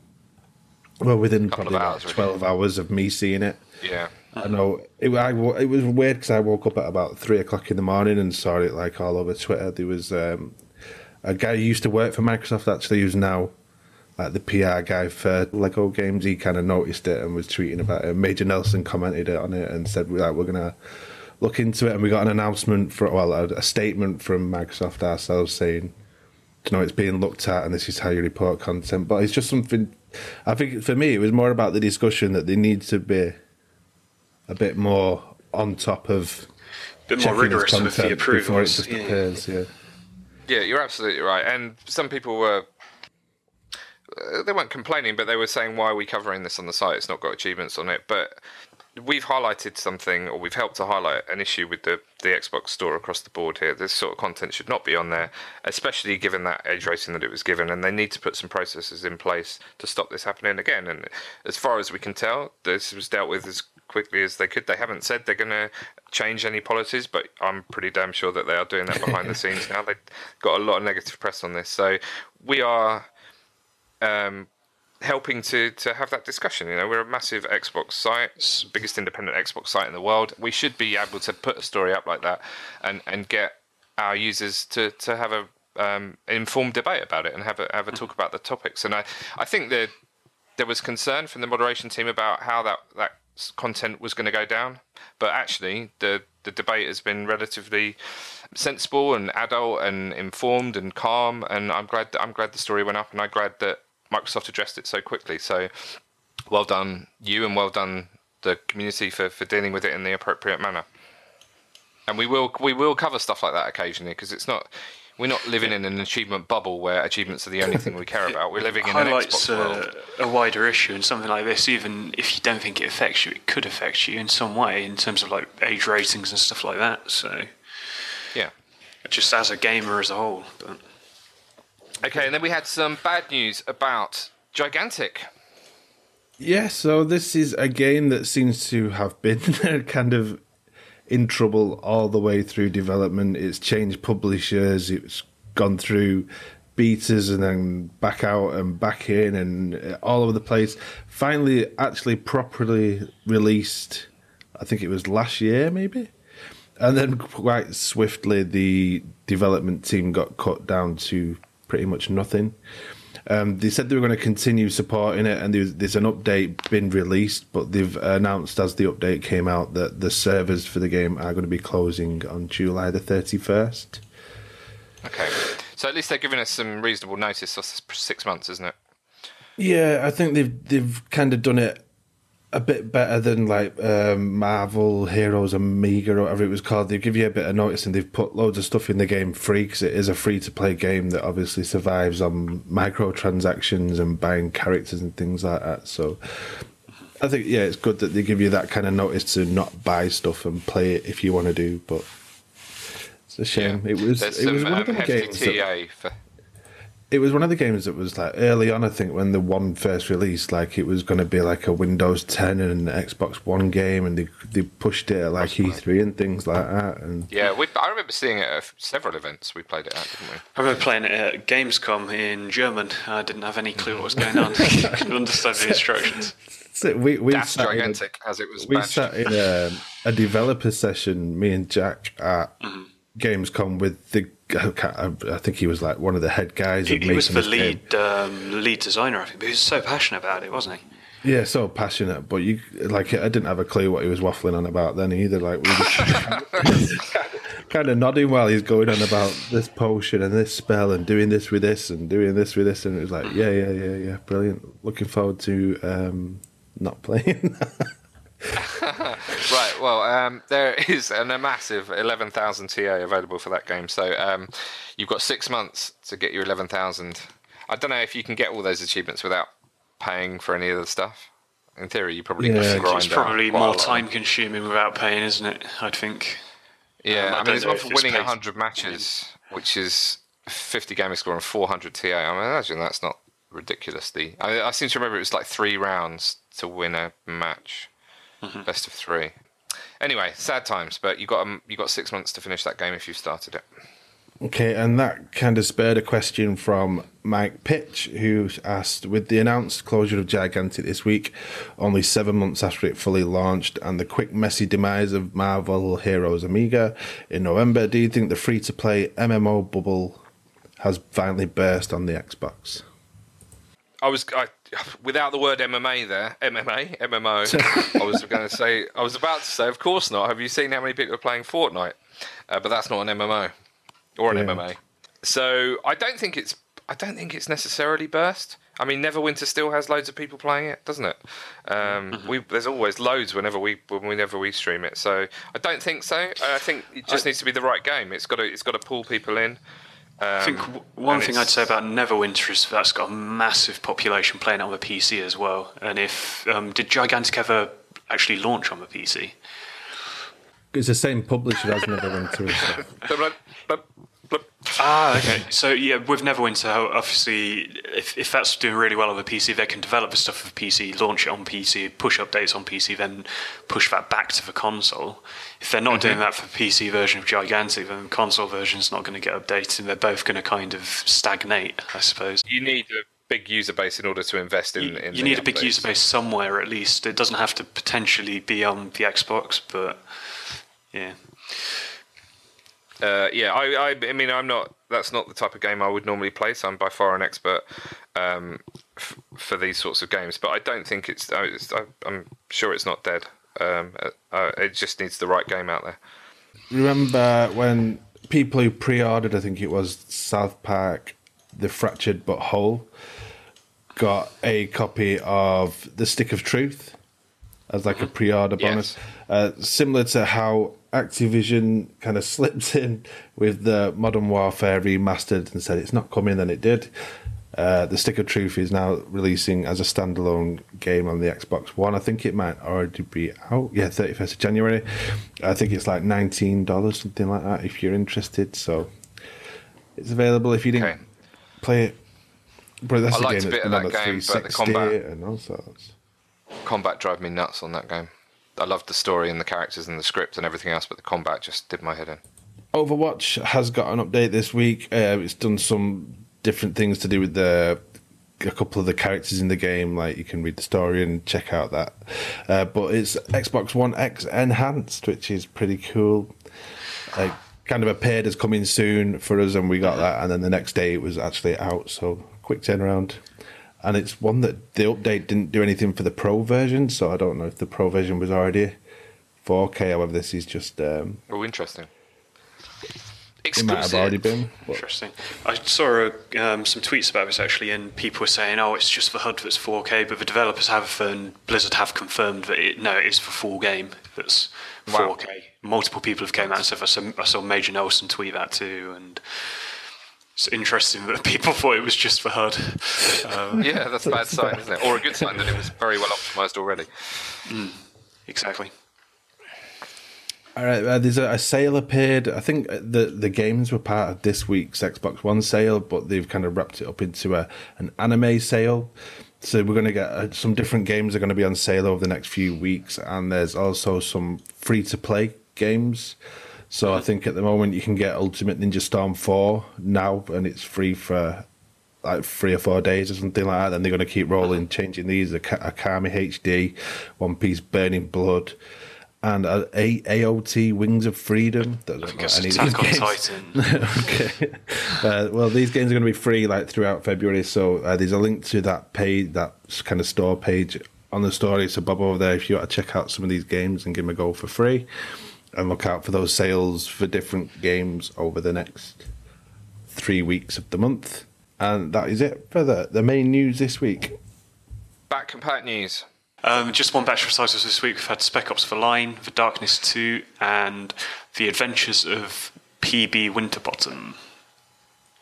well, within probably hours, really. twelve hours of me seeing it. Yeah. I know it, I, it was weird because I woke up at about three o'clock in the morning and saw it like all over Twitter. There was um, a guy who used to work for Microsoft actually, who's now like the PR guy for Lego games. He kind of noticed it and was tweeting about it. Major Nelson commented on it and said, "Like we're gonna look into it." And we got an announcement for well, a, a statement from Microsoft ourselves saying, "You know, it's being looked at, and this is how you report content." But it's just something. I think for me, it was more about the discussion that they need to be a bit more on top of A bit more checking rigorous with the content before it approvals. just Yeah. appears. Yeah. Yeah, you're absolutely right. And some people were. uh, They weren't complaining, but they were saying, "Why are we covering this on the site? It's not got achievements on it." But we've highlighted something, or we've helped to highlight an issue with the the Xbox Store across the board here. This sort of content should not be on there, especially given that age rating that it was given. And they need to put some processes in place to stop this happening again. And as far as we can tell, this was dealt with as quickly as they could. They haven't said they're going to change any policies, but I'm pretty damn sure that they are doing that behind the <laughs> scenes now. They've got a lot of negative press on this, so we are um, helping to to have that discussion. You know, we're a massive Xbox site, biggest independent Xbox site in the world. We should be able to put a story up like that and and get our users to to have a um, informed debate about it and have a have a talk about the topics. And I I think that there was concern from the moderation team about how that that content was going to go down, but actually the the debate has been relatively sensible and adult and informed and calm. And I'm glad that I'm glad the story went up, and I'm glad that Microsoft addressed it so quickly. So well done you and well done the community for, for dealing with it in the appropriate manner. And we will we will cover stuff like that occasionally because it's not we're not living in an achievement bubble where achievements are the only thing we care <laughs> about. We're living in an highlights Xbox a, world. Uh, a wider issue and something like this even if you don't think it affects you it could affect you in some way in terms of like age ratings and stuff like that so Yeah. just as a gamer as a whole but Okay, and then we had some bad news about Gigantic. Yeah, so this is a game that seems to have been <laughs> kind of in trouble all the way through development. It's changed publishers, it's gone through betas and then back out and back in and uh, all over the place. Finally, actually properly released, I think it was last year, maybe? And then quite swiftly, the development team got cut down to pretty much nothing. Um, they said they were going to continue supporting it, and there's, there's an update been released, but they've announced as the update came out that the servers for the game are going to be closing on July the 31st. Okay, so at least they're giving us some reasonable notice. So it's six months, isn't it? Yeah, I think they've they've kind of done it a bit better than like um, Marvel Heroes Omega or whatever it was called. They give you a bit of notice and they've put loads of stuff in the game free because it is a free to play game that obviously survives on microtransactions and buying characters and things like that. So I think yeah, it's good that they give you that kind of notice to not buy stuff and play it if you want to do. But it's a shame. It was There's it was one um, of the games. that- for. It was one of the games that was like early on. I think when the one first released, like it was going to be like a Windows 10 and an Xbox One game, and they they pushed it at like E3 and things like that. And Yeah, we, I remember seeing it at several events. We played it at, didn't we? I remember playing it at Gamescom in German. I didn't have any clue what was going on. <laughs> <laughs> I couldn't understand the instructions. so we we That's sat in a- as it was we badged. sat in a, a developer session, me and Jack at mm-hmm. Gamescom with the. I think he was like one of the head guys. He, he was the lead um, lead designer, I think. But he was so passionate about it, wasn't he? Yeah, so passionate, but you like I didn't have a clue what he was waffling on about then either. Like we just <laughs> kind of nodding while he's going on about this potion and this spell and doing this with this and doing this with this, and it was like, yeah, yeah, yeah, yeah, brilliant. Looking forward to um, not playing. <laughs> <laughs> Right, well, um, there is an, a massive 11,000 TA available for that game. So um, you've got six months to get your 11,000. I don't know if you can get all those achievements without paying for any of the stuff. In theory, you probably Yeah, it's grind It's probably more time consuming without paying, isn't it? I'd think. Yeah, Um, I I mean, it's one for winning paid- 100 matches, which is 50 gamer score and 400 TA. I imagine that's not ridiculously. I, I seem to remember it was like three rounds to win a match, Mm-hmm. best of three. Anyway, sad times, but you got um, you got six months to finish that game if you started it. Okay, and that kind of spurred a question from Mike Pitch, who asked With the announced closure of Gigantic this week, only seven months after it fully launched, and the quick, messy demise of Marvel Heroes Omega in November, do you think the free to play MMO bubble has finally burst on the Xbox? I was I, <laughs> without the word MMA there. MMA, MMO. <laughs> I was going to say. I was about to say. Of course not. Have you seen how many people are playing Fortnite? Uh, but that's not an MMO or an Yeah. MMA. So I don't think it's. I don't think it's necessarily burst. I mean, Neverwinter still has loads of people playing it, doesn't it? Um, we there's always loads whenever we whenever we stream it. So I don't think so. I think it just needs to be the right game. It's got to it's got to pull people in. I think one thing I'd say about Neverwinter is that's got a massive population playing it on the PC as well. And if um, did Gigantic ever actually launch on the PC? It's the same publisher as Neverwinter. So. <laughs> Ah, okay. So yeah, with Neverwinter, obviously, if, if that's doing really well on the PC, they can develop the stuff for PC, launch it on PC, push updates on PC, then push that back to the console. If they're not doing that for the PC version of Gigantic, then the console version's not going to get updated, and they're both going to kind of stagnate, I suppose. You need a big user base in order to invest in. You, in you need a big user base somewhere at least. It doesn't have to potentially be on the Xbox, but yeah. Uh, yeah, I, I, I mean, I'm not. That's not the type of game I would normally play. So I'm by far an expert um, f- for these sorts of games. But I don't think it's. I- it's I, I'm sure it's not dead. Um, uh, uh, it just needs the right game out there. Remember when people who pre ordered, I think it was South Park, The Fractured But Whole, got a copy of The Stick of Truth as like a pre-order Yes. bonus, uh, similar to how Activision kind of <laughs> slipped in with the Modern Warfare remastered and said it's not coming, then it did. Uh, the Stick of Truth is now releasing as a standalone game on the Xbox One. I think it might already be out. Yeah, 31st of January. I think it's like $19, something like that, if you're interested. So it's available if you didn't Okay. play it. But that's I a liked game a bit of that game, but the combat- and all sorts. Combat drove me nuts on that game. I loved the story and the characters and the script and everything else, but the combat just did my head in. Overwatch has got an update this week. Uh, it's done some different things to do with the a couple of the characters in the game. Like you can read the story and check out that. Uh, but it's Xbox One X enhanced, which is pretty cool. Like kind of appeared as coming soon for us, and we got that. And then the next day it was actually out. So quick turnaround. And it's one that the update didn't do anything for the Pro version, so I don't know if the Pro version was already 4K. However, this is just um, Oh, interesting. It might have already been. but- Interesting. I saw um, some tweets about this actually, and people were saying, "Oh, it's just for HUD that's 4K," but the developers have and Blizzard have confirmed that it, no, it is for full game that's 4K. Multiple people have came out and said. I saw, I saw Major Nelson tweet that too, and it's interesting that <laughs> people thought it was just for HUD. Um, <laughs> Yeah, that's a bad sign, isn't it? Or a good sign that it was very well optimized already. exactly. Uh, there's a, a sale appeared. I think uh, the the games were part of this week's Xbox One sale, but they've kind of wrapped it up into a an anime sale. So we're going to get uh, some different games are going to be on sale over the next few weeks, and there's also some free to play games. So I think at the moment you can get Ultimate Ninja Storm four now, and it's free for like three or four days or something like that. Then they're going to keep rolling, changing these. A Okami HD, One Piece Burning Blood, and a, a AOT Wings of Freedom. That I doesn't any Attack on. Titan. <laughs> okay. Uh, well, these games are going to be free like throughout February. So uh, there's a link to that page, that kind of store page on the story. So bob over there if you want to check out some of these games and give them a go for free. And look out for those sales for different games over the next three weeks of the month. And that is it for the, the main news this week. Back compat news. Um, just one batch of titles this week. We've had Spec Ops for Line, The Darkness 2, and The Adventures of PB Winterbottom.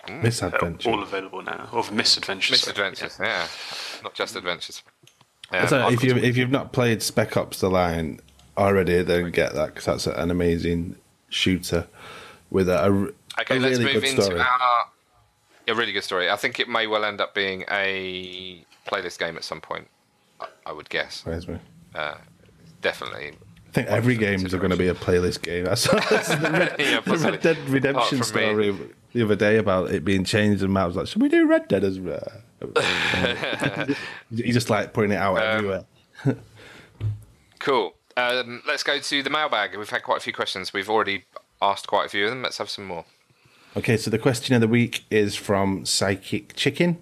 They're all available now. Or Misadventures. sorry. Misadventures, yeah. Not just adventures. Yeah, So if you, if you've not played Spec Ops: The Line already, then get that because that's an amazing shooter with a, a, Okay, a let's really move good into story. our. A really good story. I think it may well end up being a playlist game at some point. I- would guess. Where's me? Uh, definitely. I think every games are going to be a playlist game. I saw <laughs> the Red, Yeah, the. Red Dead Redemption me. story the other day about it being changed, and Matt was like, "Should we do Red Dead as well?" <laughs> you just like putting it out Um, everywhere. Cool. Um, let's go to the mailbag. We've had quite a few questions. We've already asked quite a few of them. Let's have some more. Okay, so the question of the week is from Psychic Chicken.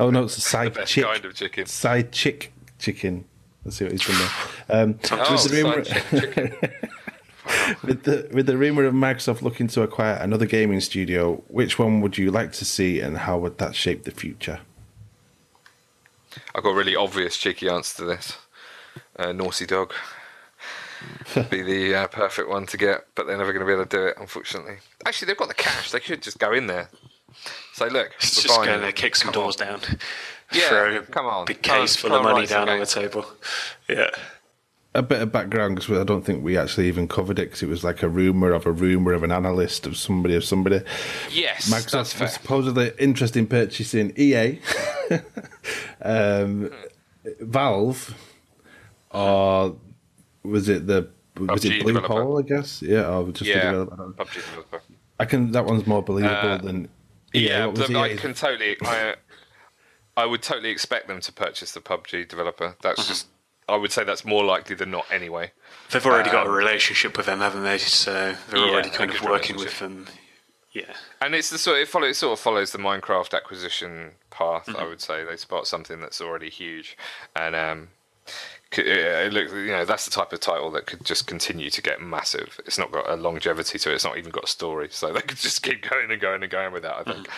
Oh no, it's a side Best chick. kind of chicken. Side chick chicken. Let's see what he's done there. Um, Oh, with, the rumor, <laughs> with the with the rumor of Microsoft looking to acquire another gaming studio, which one would you like to see, and how would that shape the future? I've got a really obvious cheeky answer to this. Uh, Naughty Dog. <laughs> be the uh, perfect one to get, but they're never going to be able to do it, unfortunately. Actually, they've got the cash. They could just go in there. Say, look, It's we're just buying going it. to kick some Come on. doors down. Yeah, Throw come on. Big Come case full come of money write some down on the table. Yeah. A bit of background because I don't think we actually even covered it because it was like a rumor of a rumor of an analyst of somebody of somebody. Yes, that's Microsoft fair. was supposedly interested in purchasing EA, <laughs> um, Valve, or was it the was PUBG it Blue developer. Hole? I guess yeah, or just Yeah. I don't- PUBG developer. I can. That one's more believable Uh, than EA. Yeah, but I can totally. I, I would totally expect them to purchase the PUBG developer. That's just. I would say that's more likely than not, anyway. They've already got a Um, relationship with them, haven't they? So they're Yeah, already kind of working with them. Yeah. And it's the sort. It follows. It sort of follows the Minecraft acquisition path. Mm-hmm. I would say they spot something that's already huge, and um, it looks, you know, that's the type of title that could just continue to get massive. It's not got a longevity to it. It's not even got a story, so they could just keep going and going and going with that. I think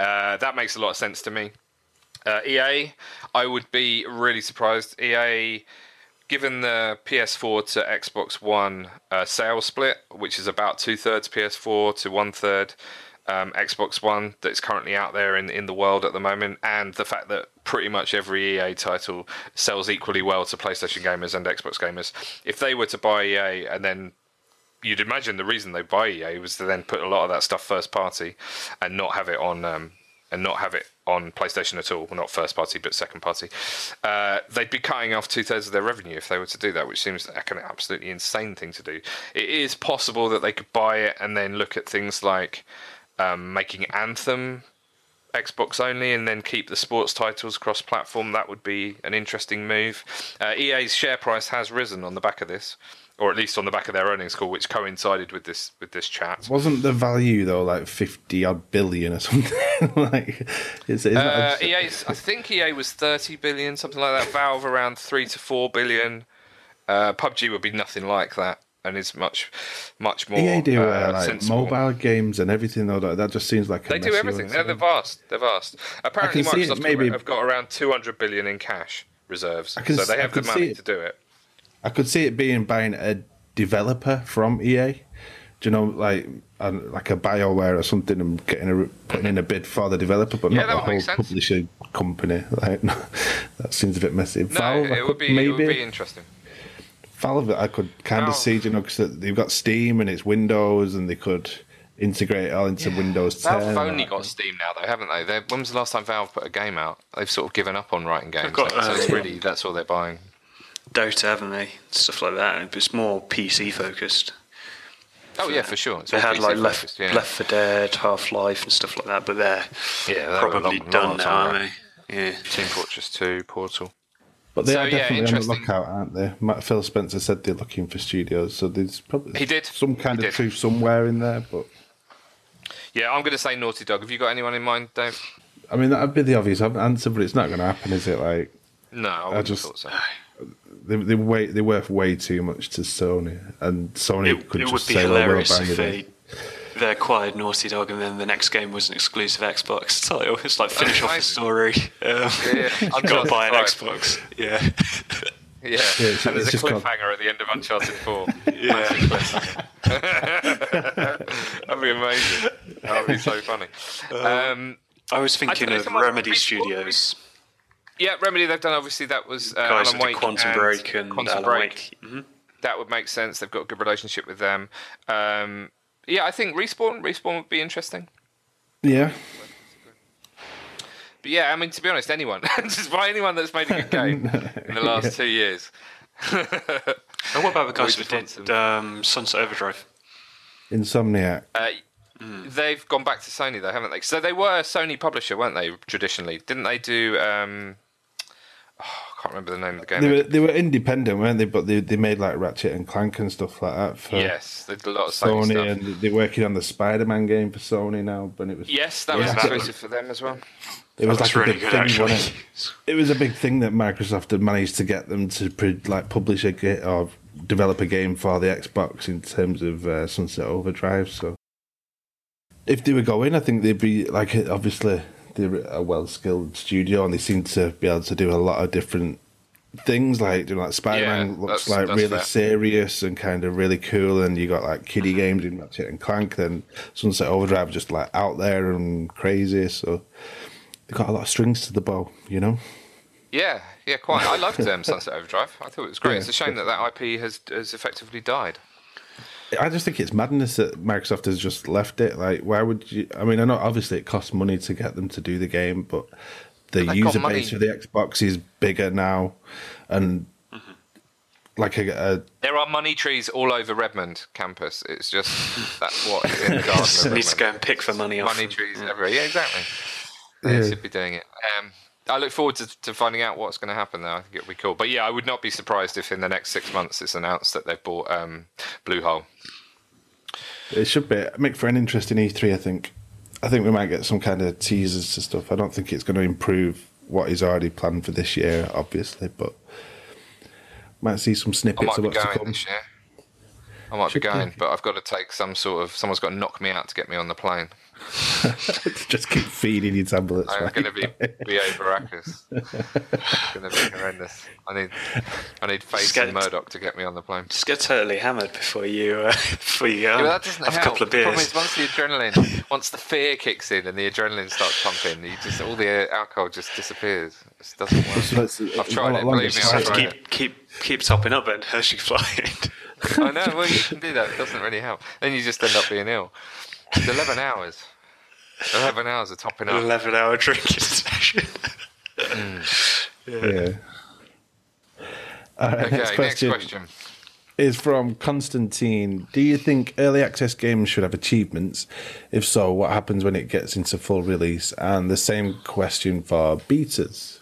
uh, that makes a lot of sense to me. Uh, EA, I would be really surprised. EA, given the PS4 to Xbox One uh, sales split, which is about two thirds PS4 to one third um, Xbox One that's currently out there in in the world at the moment, and the fact that pretty much every EA title sells equally well to PlayStation gamers and Xbox gamers, if they were to buy EA and then you'd imagine the reason they buy EA was to then put a lot of that stuff first party and not have it on um, and not have it on PlayStation at all. Well, not first party, but second party. Uh, they'd be cutting off two thirds of their revenue if they were to do that, which seems like an absolutely insane thing to do. It is possible that they could buy it and then look at things like um, making Anthem Xbox only and then keep the sports titles cross platform. That would be an interesting move. Uh, EA's share price has risen on the back of this. Or at least on the back of their earnings call, which coincided with this with this chat. Wasn't the value though like fifty odd billion or something? <laughs> like, is, is Uh, a- EA's, I think EA was 30 billion, something like that. Valve around 3 to 4 billion. Uh, PUBG would be nothing like that and is much, much more. EA do uh, uh, like mobile games and everything though. That, that just seems like a They do everything. They're, they're vast. They're vast. Apparently, can see it Microsoft maybe- have got around 200 billion in cash reserves, so they have the money to do it. I could see it being buying a developer from EA. Do you know, like uh, like a Bioware or something, and getting a putting in a bid for the developer, but Yeah, not the whole publisher company. <laughs> Like <laughs> that seems a bit messy. No, Valve, it would be maybe it would be interesting. Valve. I could kind Valve. of see, you know, because they've got Steam and it's Windows, and they could integrate it all into Windows 10. Valve have only got Steam now, though, haven't they? They're, when was the last time Valve put a game out? They've sort of given up on writing games, got, so it's uh, really that's all they're buying. Dota, haven't they? Stuff like that. It's more PC focused. Oh yeah, for sure. It's They had PC like Left, focused, yeah. Left 4 Dead, Half Life, and stuff like that, but they're Yeah, they were probably long- done long now, aren't they? Yeah. Team Fortress 2, Portal. But they So, are yeah, definitely on the lookout, aren't they? Matt, Phil Spencer said they're looking for studios, so there's probably He did. some kind He of did. truth somewhere in there. But Yeah, I'm going to say Naughty Dog. Have you got anyone in mind, Dave? I mean, that'd be the obvious answer, but it's not going to happen, is it? Like No, I wouldn't just- so. they they they worth way too much to Sony, and Sony It, could it just be say, "Oh, we'll buy if you they, they acquired Naughty Dog and then the next game was an exclusive Xbox <laughs> title. It's like finish off the story. Um, Yeah, you've got to buy an five. Xbox. Yeah. Yeah, Yeah, it's- and there's a just called- cliffhanger at the end of Uncharted 4. <laughs> yeah. <laughs> That'd be amazing. That'd be so funny. Um, I was thinking know, of Remedy Respawn- Studios. yeah, Remedy, they've done, obviously, that was uh, Guys Alan Wake Quantum and Break and Quantum Alan Break. Wake. Mhm. That would make sense. They've got a good relationship with them. Um, yeah, I think Respawn, Respawn would be interesting. Yeah, But yeah, I mean, to be honest, anyone, <laughs> just buy anyone that's made a good <laughs> game in the last two years. <laughs> And what about the guys We that just want did um, Sunset Overdrive? Insomniac. Uh, They've gone back to Sony, though, haven't they? So they were a Sony publisher, weren't they? Traditionally, didn't they do? Um, oh, I can't remember the name of the game. They were they were independent, weren't they? But they they made like Ratchet and Clank and stuff like that for yes, they did a lot of Sony, Sony, stuff. and they're working on the Spider-Man game for Sony now. But it was Yes, that was Yeah. exclusive for them as well. it was That's like a big good, thing, wasn't it? It was a big thing that Microsoft had managed to get them to pre- like publish a ga- or develop a game for the Xbox in terms of uh, Sunset Overdrive. So if they were going, I think they'd be like obviously they're a well-skilled studio and they seem to be able to do a lot of different things. Like you know, like Spider-Man Yeah, looks that's- like that's really fair. serious and kind of really cool, and you got like kiddie games in Ratchet and Clank. Then Sunset Overdrive just like out there and crazy. So they got a lot of strings to the bow, you know. Yeah, yeah, quite. I loved um, Sunset Overdrive. I thought it was great. Yeah, it's a shame that that IP has has effectively died. I just think it's madness that Microsoft has just left it. Like, why would you? I mean, I know obviously it costs money to get them to do the game, but the But they've got user base for the Xbox is bigger now, and Mm-hmm. like a, a There are money trees all over Redmond campus. It's just <laughs> that's what is in the garden. Just <laughs> needs to go and pick the money off. money them. trees everywhere. Yeah, exactly. They Yeah. should be doing it. Um, I look forward to, to finding out what's going to happen there. I think it'll be cool. But yeah, I would not be surprised if in the next six months it's announced that they've bought um, Bluehole. It should be make for an interesting E3. I think. I think we might get some kind of teasers to stuff. I don't think it's going to improve what is already planned for this year, obviously, but Might see some snippets of what's to going come. this year. I might Should be going, be. but I've got to take some sort of. Someone's got to knock me out to get me on the plane. <laughs> Just keep feeding you tablets. I'm going to be B.A. Baracus. it's going to be horrendous. I need, I need Face get- and Murdock to get me on the plane. Just get totally hammered before you uh, <laughs> before you go. Yeah, that doesn't have help. a couple of The problem is once the adrenaline, once the fear kicks in and the adrenaline starts pumping, you just all the alcohol just disappears. It doesn't work. So it's a- I've tried it. Believe me, I've have to tried keep it. keep keep topping up then <laughs> as you fly. I know. Well, you can do that. It doesn't really help. Then you just end up being ill. It's eleven hours. Eleven hours of topping An up. eleven hour drinking <laughs> session. Yeah. All right, Okay, next question, next question. is from Constantine. Do you think early access games should have achievements? If so, what happens when it gets into full release? And the same question for betas.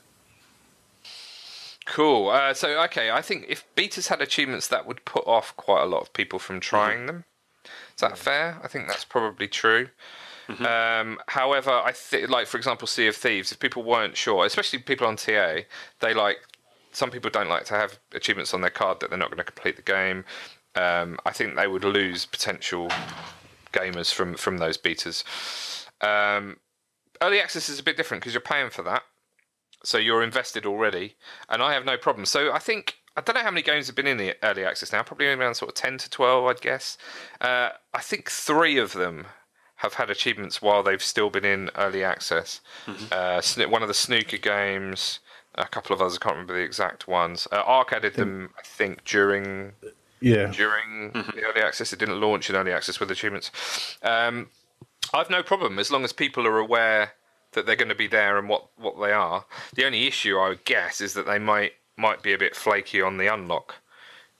Cool. Uh, so, okay, I think if betas had achievements, that would put off quite a lot of people from trying them. Is that fair? I think that's probably true. Um, however, I think, like for example, Sea of Thieves. If people weren't sure, especially people on TA, they like some people don't like to have achievements on their card that they're not going to complete the game. Um, I think they would lose potential gamers from from those betas. Um, early access is a bit different because you're paying for that so you're invested already, and I have no problem. So I think I don't know how many games have been in the early access now. Probably around sort of ten to twelve, I'd guess. Uh, I think three of them have had achievements while they've still been in early access. Uh, one of the snooker games, a couple of others. I can't remember the exact ones. Uh, ARK added them, I think, during Yeah. during the early access. It didn't launch in early access with achievements. Um, I've no problem as long as people are aware that they're going to be there and what, what they are. The only issue I would guess is that they might might be a bit flaky on the unlock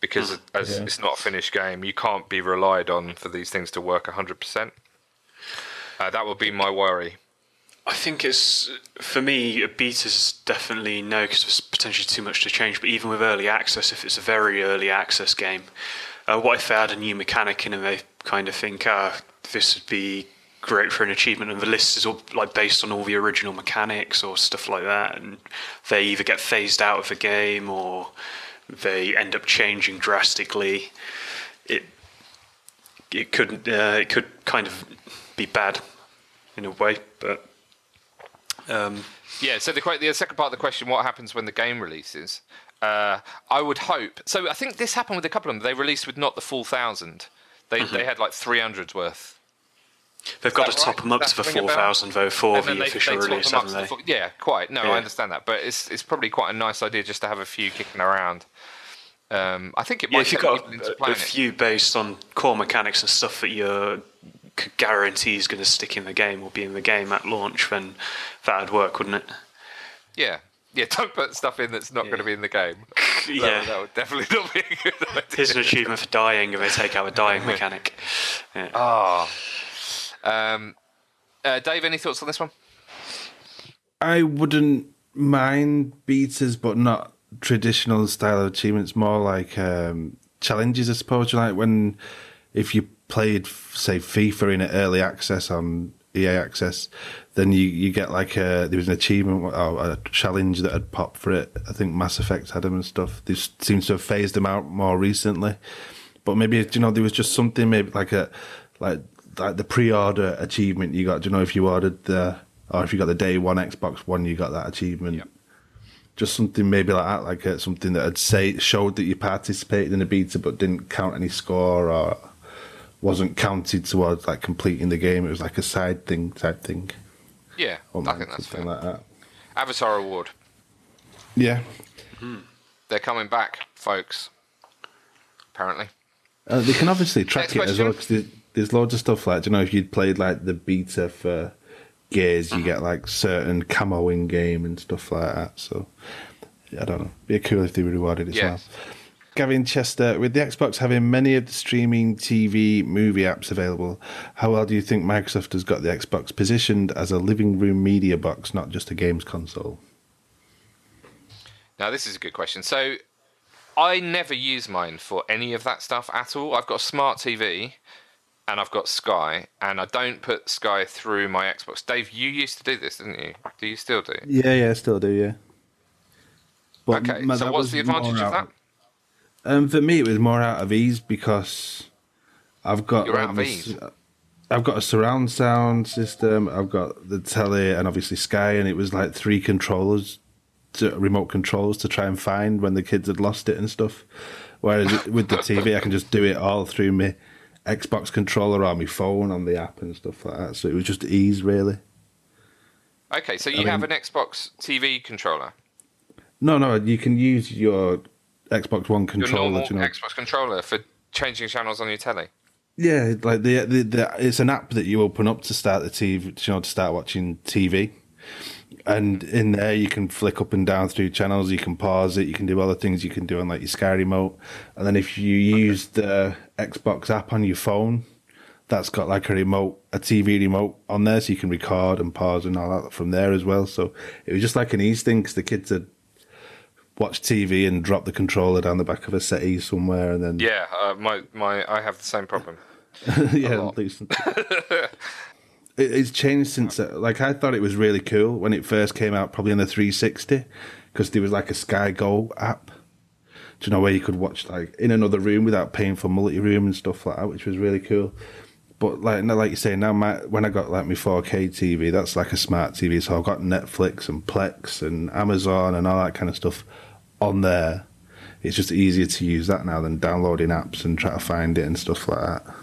because as Yeah. it's not a finished game, you can't be relied on for these things to work 100%. Uh, that would be my worry. I think it's for me a beta's definitely no because there's potentially too much to change. But even with early access, if it's a very early access game, uh, what if they add a new mechanic in and they kind of think, ah, this would be great for an achievement, and the list is all like based on all the original mechanics or stuff like that, and they either get phased out of the game or they end up changing drastically. It it could uh, it could kind of be bad in a way, but um, Yeah, so the, the second part of the question, what happens when the game releases? Uh, I would hope. So I think this happened with a couple of them. They released with not the full thousand. They Mm-hmm. they had like 300s worth. They've got to top them up to the that ring a four bell? though for the they- official they release, haven't they? yeah, quite. No, Yeah. I understand that, but it's it's probably quite a nice idea just to have a few kicking around. Um, I think it Yeah, if you've got a, a few based on core mechanics and stuff that you could guarantee is going to stick in the game or be in the game at launch, then that'd work, wouldn't it? Yeah, yeah. <laughs> Don't put stuff in that's not going to be in the game. <laughs> That- Yeah. that would definitely <laughs> not be a good idea. Here's an achievement for dying, and they take out a dying mechanic. Yeah. Ah. Um, uh, Dave, any thoughts on this one? I wouldn't mind betas, but not traditional style of achievements. More like um, challenges, I suppose. Like when, if you played, say, FIFA in early access on EA Access, then you, you get like a there was an achievement or a challenge that had popped for it. I think Mass Effect had them and stuff. This seems to have phased them out more recently. But maybe you know there was just something maybe like a like like the pre-order achievement you got. Do you know if you ordered the or if you got the day one Xbox One, you got that achievement. Yep. Just something maybe like that, like uh, something that had say showed that you participated in a beta but didn't count any score or wasn't counted towards like completing the game. It was like a side thing type thing. Yeah, Or I think that's fair. something like that. Avatar Award. Yeah. They're coming back, folks. Apparently. Uh, they can obviously track Next it as well question. because there's, loads of stuff like, you know, if you'd played like the beta for Gears, you get like certain camo in game and stuff like that. So, I don't know. Be cool if they were rewarded as Yes. well. Gavin Chester, with the Xbox having many of the streaming TV movie apps available, how well do you think Microsoft has got the Xbox positioned as a living room media box, not just a games console? Now, this is a good question. So, I never use mine for any of that stuff at all. I've got a smart TV and I've got Sky, and I don't put Sky through my Xbox. Dave, you used to do this, didn't you? Do you still do? Yeah, yeah, I still do, yeah. But Okay, so what's the advantage of that? Um, for me, it was more out of ease because I've got You're out of um, ease? s- I've got a surround sound system. I've got the telly and obviously Sky, and it was like three controllers, to, remote controls to try and find when the kids had lost it and stuff. Whereas with the TV, I can just do it all through my Xbox controller on my phone on the app and stuff like that. So it was just ease, really. Okay, so you I have mean- an Xbox TV controller. No, no, you can use your Xbox One Your controller. normal do you know? Xbox controller for changing channels on your telly. Yeah, like the, the the it's an app that you open up to start the TV, you know, to start watching TV, and in there you can flick up and down through channels. You can pause it. You can do other things you can do on like your Sky remote, and then if you use the Xbox app on your phone, that's got like a remote, a TV remote on there, so you can record and pause and all that from there as well. So it was just like an ease thing because the kids had watched TV and dropped the controller down the back of a settee somewhere, and then Yeah, uh, my my I have the same problem. <laughs> yeah, lot. at least. <laughs> it, it's changed since. Uh, like I thought it was really cool when it first came out, probably on the 360, because there was like a Sky Go app. Do you know where you could watch like in another room without paying for multi room and stuff like that, which was really cool. But like like you say, now my when I got like my 4K TV, that's like a smart TV. So I've got Netflix and Plex and Amazon and all that kind of stuff on there. It's just easier to use that now than downloading apps and try to find it and stuff like that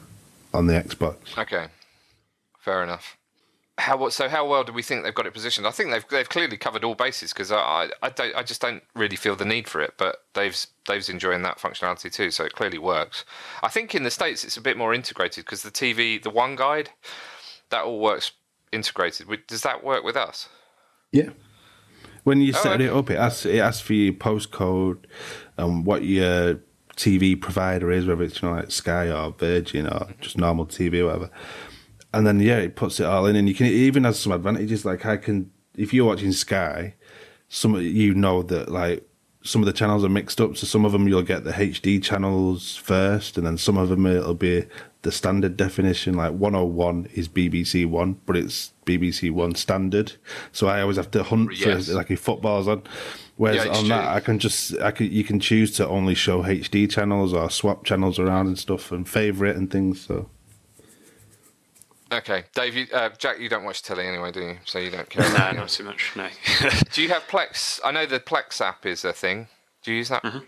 on the Xbox. Okay, fair enough. How so? How well do we think they've got it positioned? I think they've they've clearly covered all bases because I, I I don't I just don't really feel the need for it. But Dave's Dave's enjoying that functionality too, so it clearly works. I think in the states it's a bit more integrated because the TV, the One Guide, that all works integrated. Does that work with us? Yeah. When you Oh, set okay. it up, it asks it asks for your postcode and what your TV provider is, whether it's you know like Sky or Virgin or just normal TV or whatever. And then yeah, it puts it all in, and you can it even has some advantages. Like I can, if you're watching Sky, some of you know that like some of the channels are mixed up. So some of them you'll get the HD channels first, and then some of them it'll be the standard definition. Like 101 is BBC One, but it's BBC One standard. So I always have to hunt Yes. for like if football's on. Whereas on that, I can just I can you can choose to only show HD channels or swap channels around and stuff and favorite and things. So Okay, Dave, you, uh, Jack, you don't watch telly anyway, do you? So you don't care. no, not too much. No. <laughs> Do you have Plex? I know the Plex app is a thing. Do you use that? um,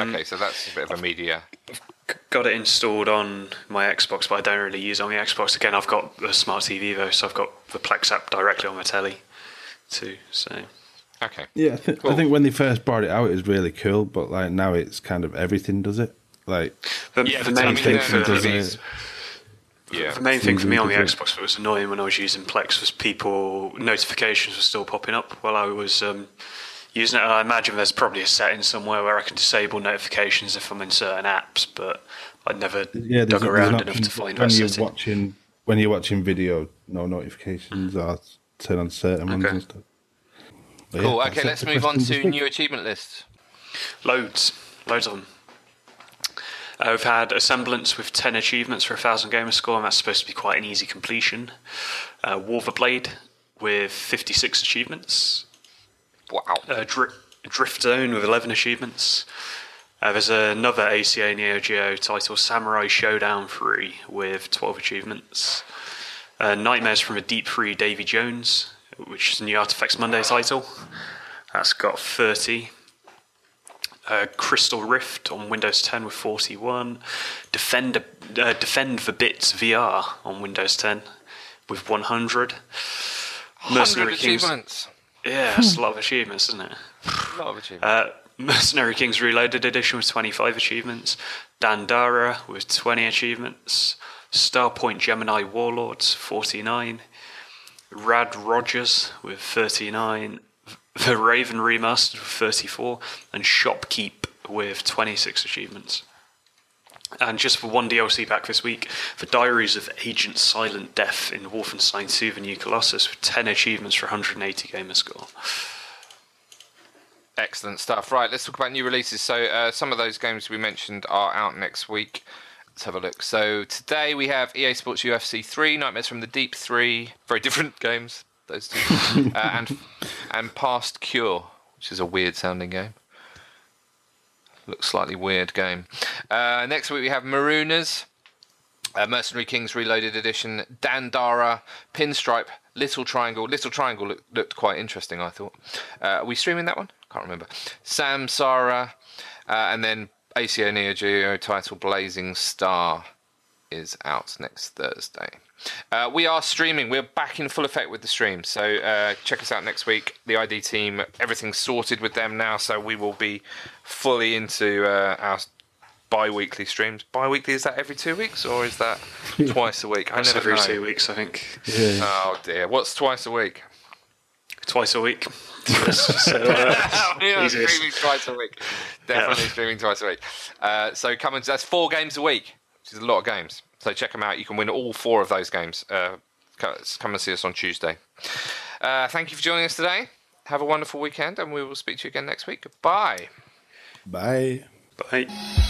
Okay, so that's a bit of a media. got it installed on my Xbox, but I don't really use it on the Xbox. Again, I've got a smart TV though, so I've got the Plex app directly on my telly too. So Okay. yeah, I, th- I think when they first brought it out, it was really cool. But like now, it's kind of everything does it. Like Yeah, the main thing the for TVs Yeah. the main thing for me on the Xbox that was annoying when I was using Plex was people notifications were still popping up while I was um, using it. And I imagine there's probably a setting somewhere where I can disable notifications if I'm in certain apps, but I'd never yeah, dug there's, around there's an enough to find when that you're setting. watching when you're watching video, no notifications are turn on certain ones and stuff. But Cool. that's Okay, let's move on to new achievement lists. Loads, loads of them. We've had a semblance with 10 achievements for a 1000 gamer score, and that's supposed to be quite an easy completion. Uh, Wulverblade with 56 achievements. Wow. Uh, Dri- Drift Zone with 11 achievements. Uh, there's another ACA Neo Geo title, Samurai Shodown 3, with 12 achievements. Uh, Nightmares from a Deep 3 Davy Jones, which is a new Artifex Mundi title. That's got 30. Uh, Crystal Rift on Windows 10 with 41. Defend, uh, Defend the Bits VR on Windows 10 with 100. 100 achievements. Yeah, that's a lot of achievements, isn't it? A lot of achievements. Uh, Mercenary Kings Reloaded Edition with 25 achievements. Dandara with 20 achievements. Starpoint Gemini Warlords 49. Rad Rogers with 39. The Raven Remastered with 34. And Shoppe Keep with 26 achievements. And just for one DLC back this week, The Diaries of Agent Silent Death in Wolfenstein 2 The New Colossus with 10 achievements for 180 gamer score. Excellent stuff. Right, let's talk about new releases. So, uh, some of those games we mentioned are out next week. Let's have a look. So, today we have EA Sports UFC 3, Nightmares from the Deep 3, very different <laughs> games, those two, uh, <laughs> and, and Past Cure, which is a weird sounding game. looks slightly weird game. Uh, next week we have Marooners, uh, Mercenary Kings Reloaded Edition, Dandara, Pinstripe, Little Triangle. Little Triangle looked, looked quite interesting, I thought. Uh, are we streaming that one? Can't remember. Samsara, uh, and then ACA Neo Geo title Blazing Star is out next Thursday. Uh, we are streaming. We're back in full effect with the stream. So uh, check us out next week. The ID team, everything's sorted with them now. So we will be fully into uh, our bi-weekly streams. Bi-weekly is that every two weeks or is that <laughs> twice a week? I That's never every know. two weeks, I think. Yeah. Oh dear, what's twice a week? Twice a week. <laughs> so, uh, we are streaming twice a week. Definitely streaming twice a week. Uh, so come and that's four games a week, which is a lot of games. So check them out. You can win all four of those games. Uh, come and see us on Tuesday. Uh, thank you for joining us today. Have a wonderful weekend, and we will speak to you again next week. Goodbye. Bye. Bye.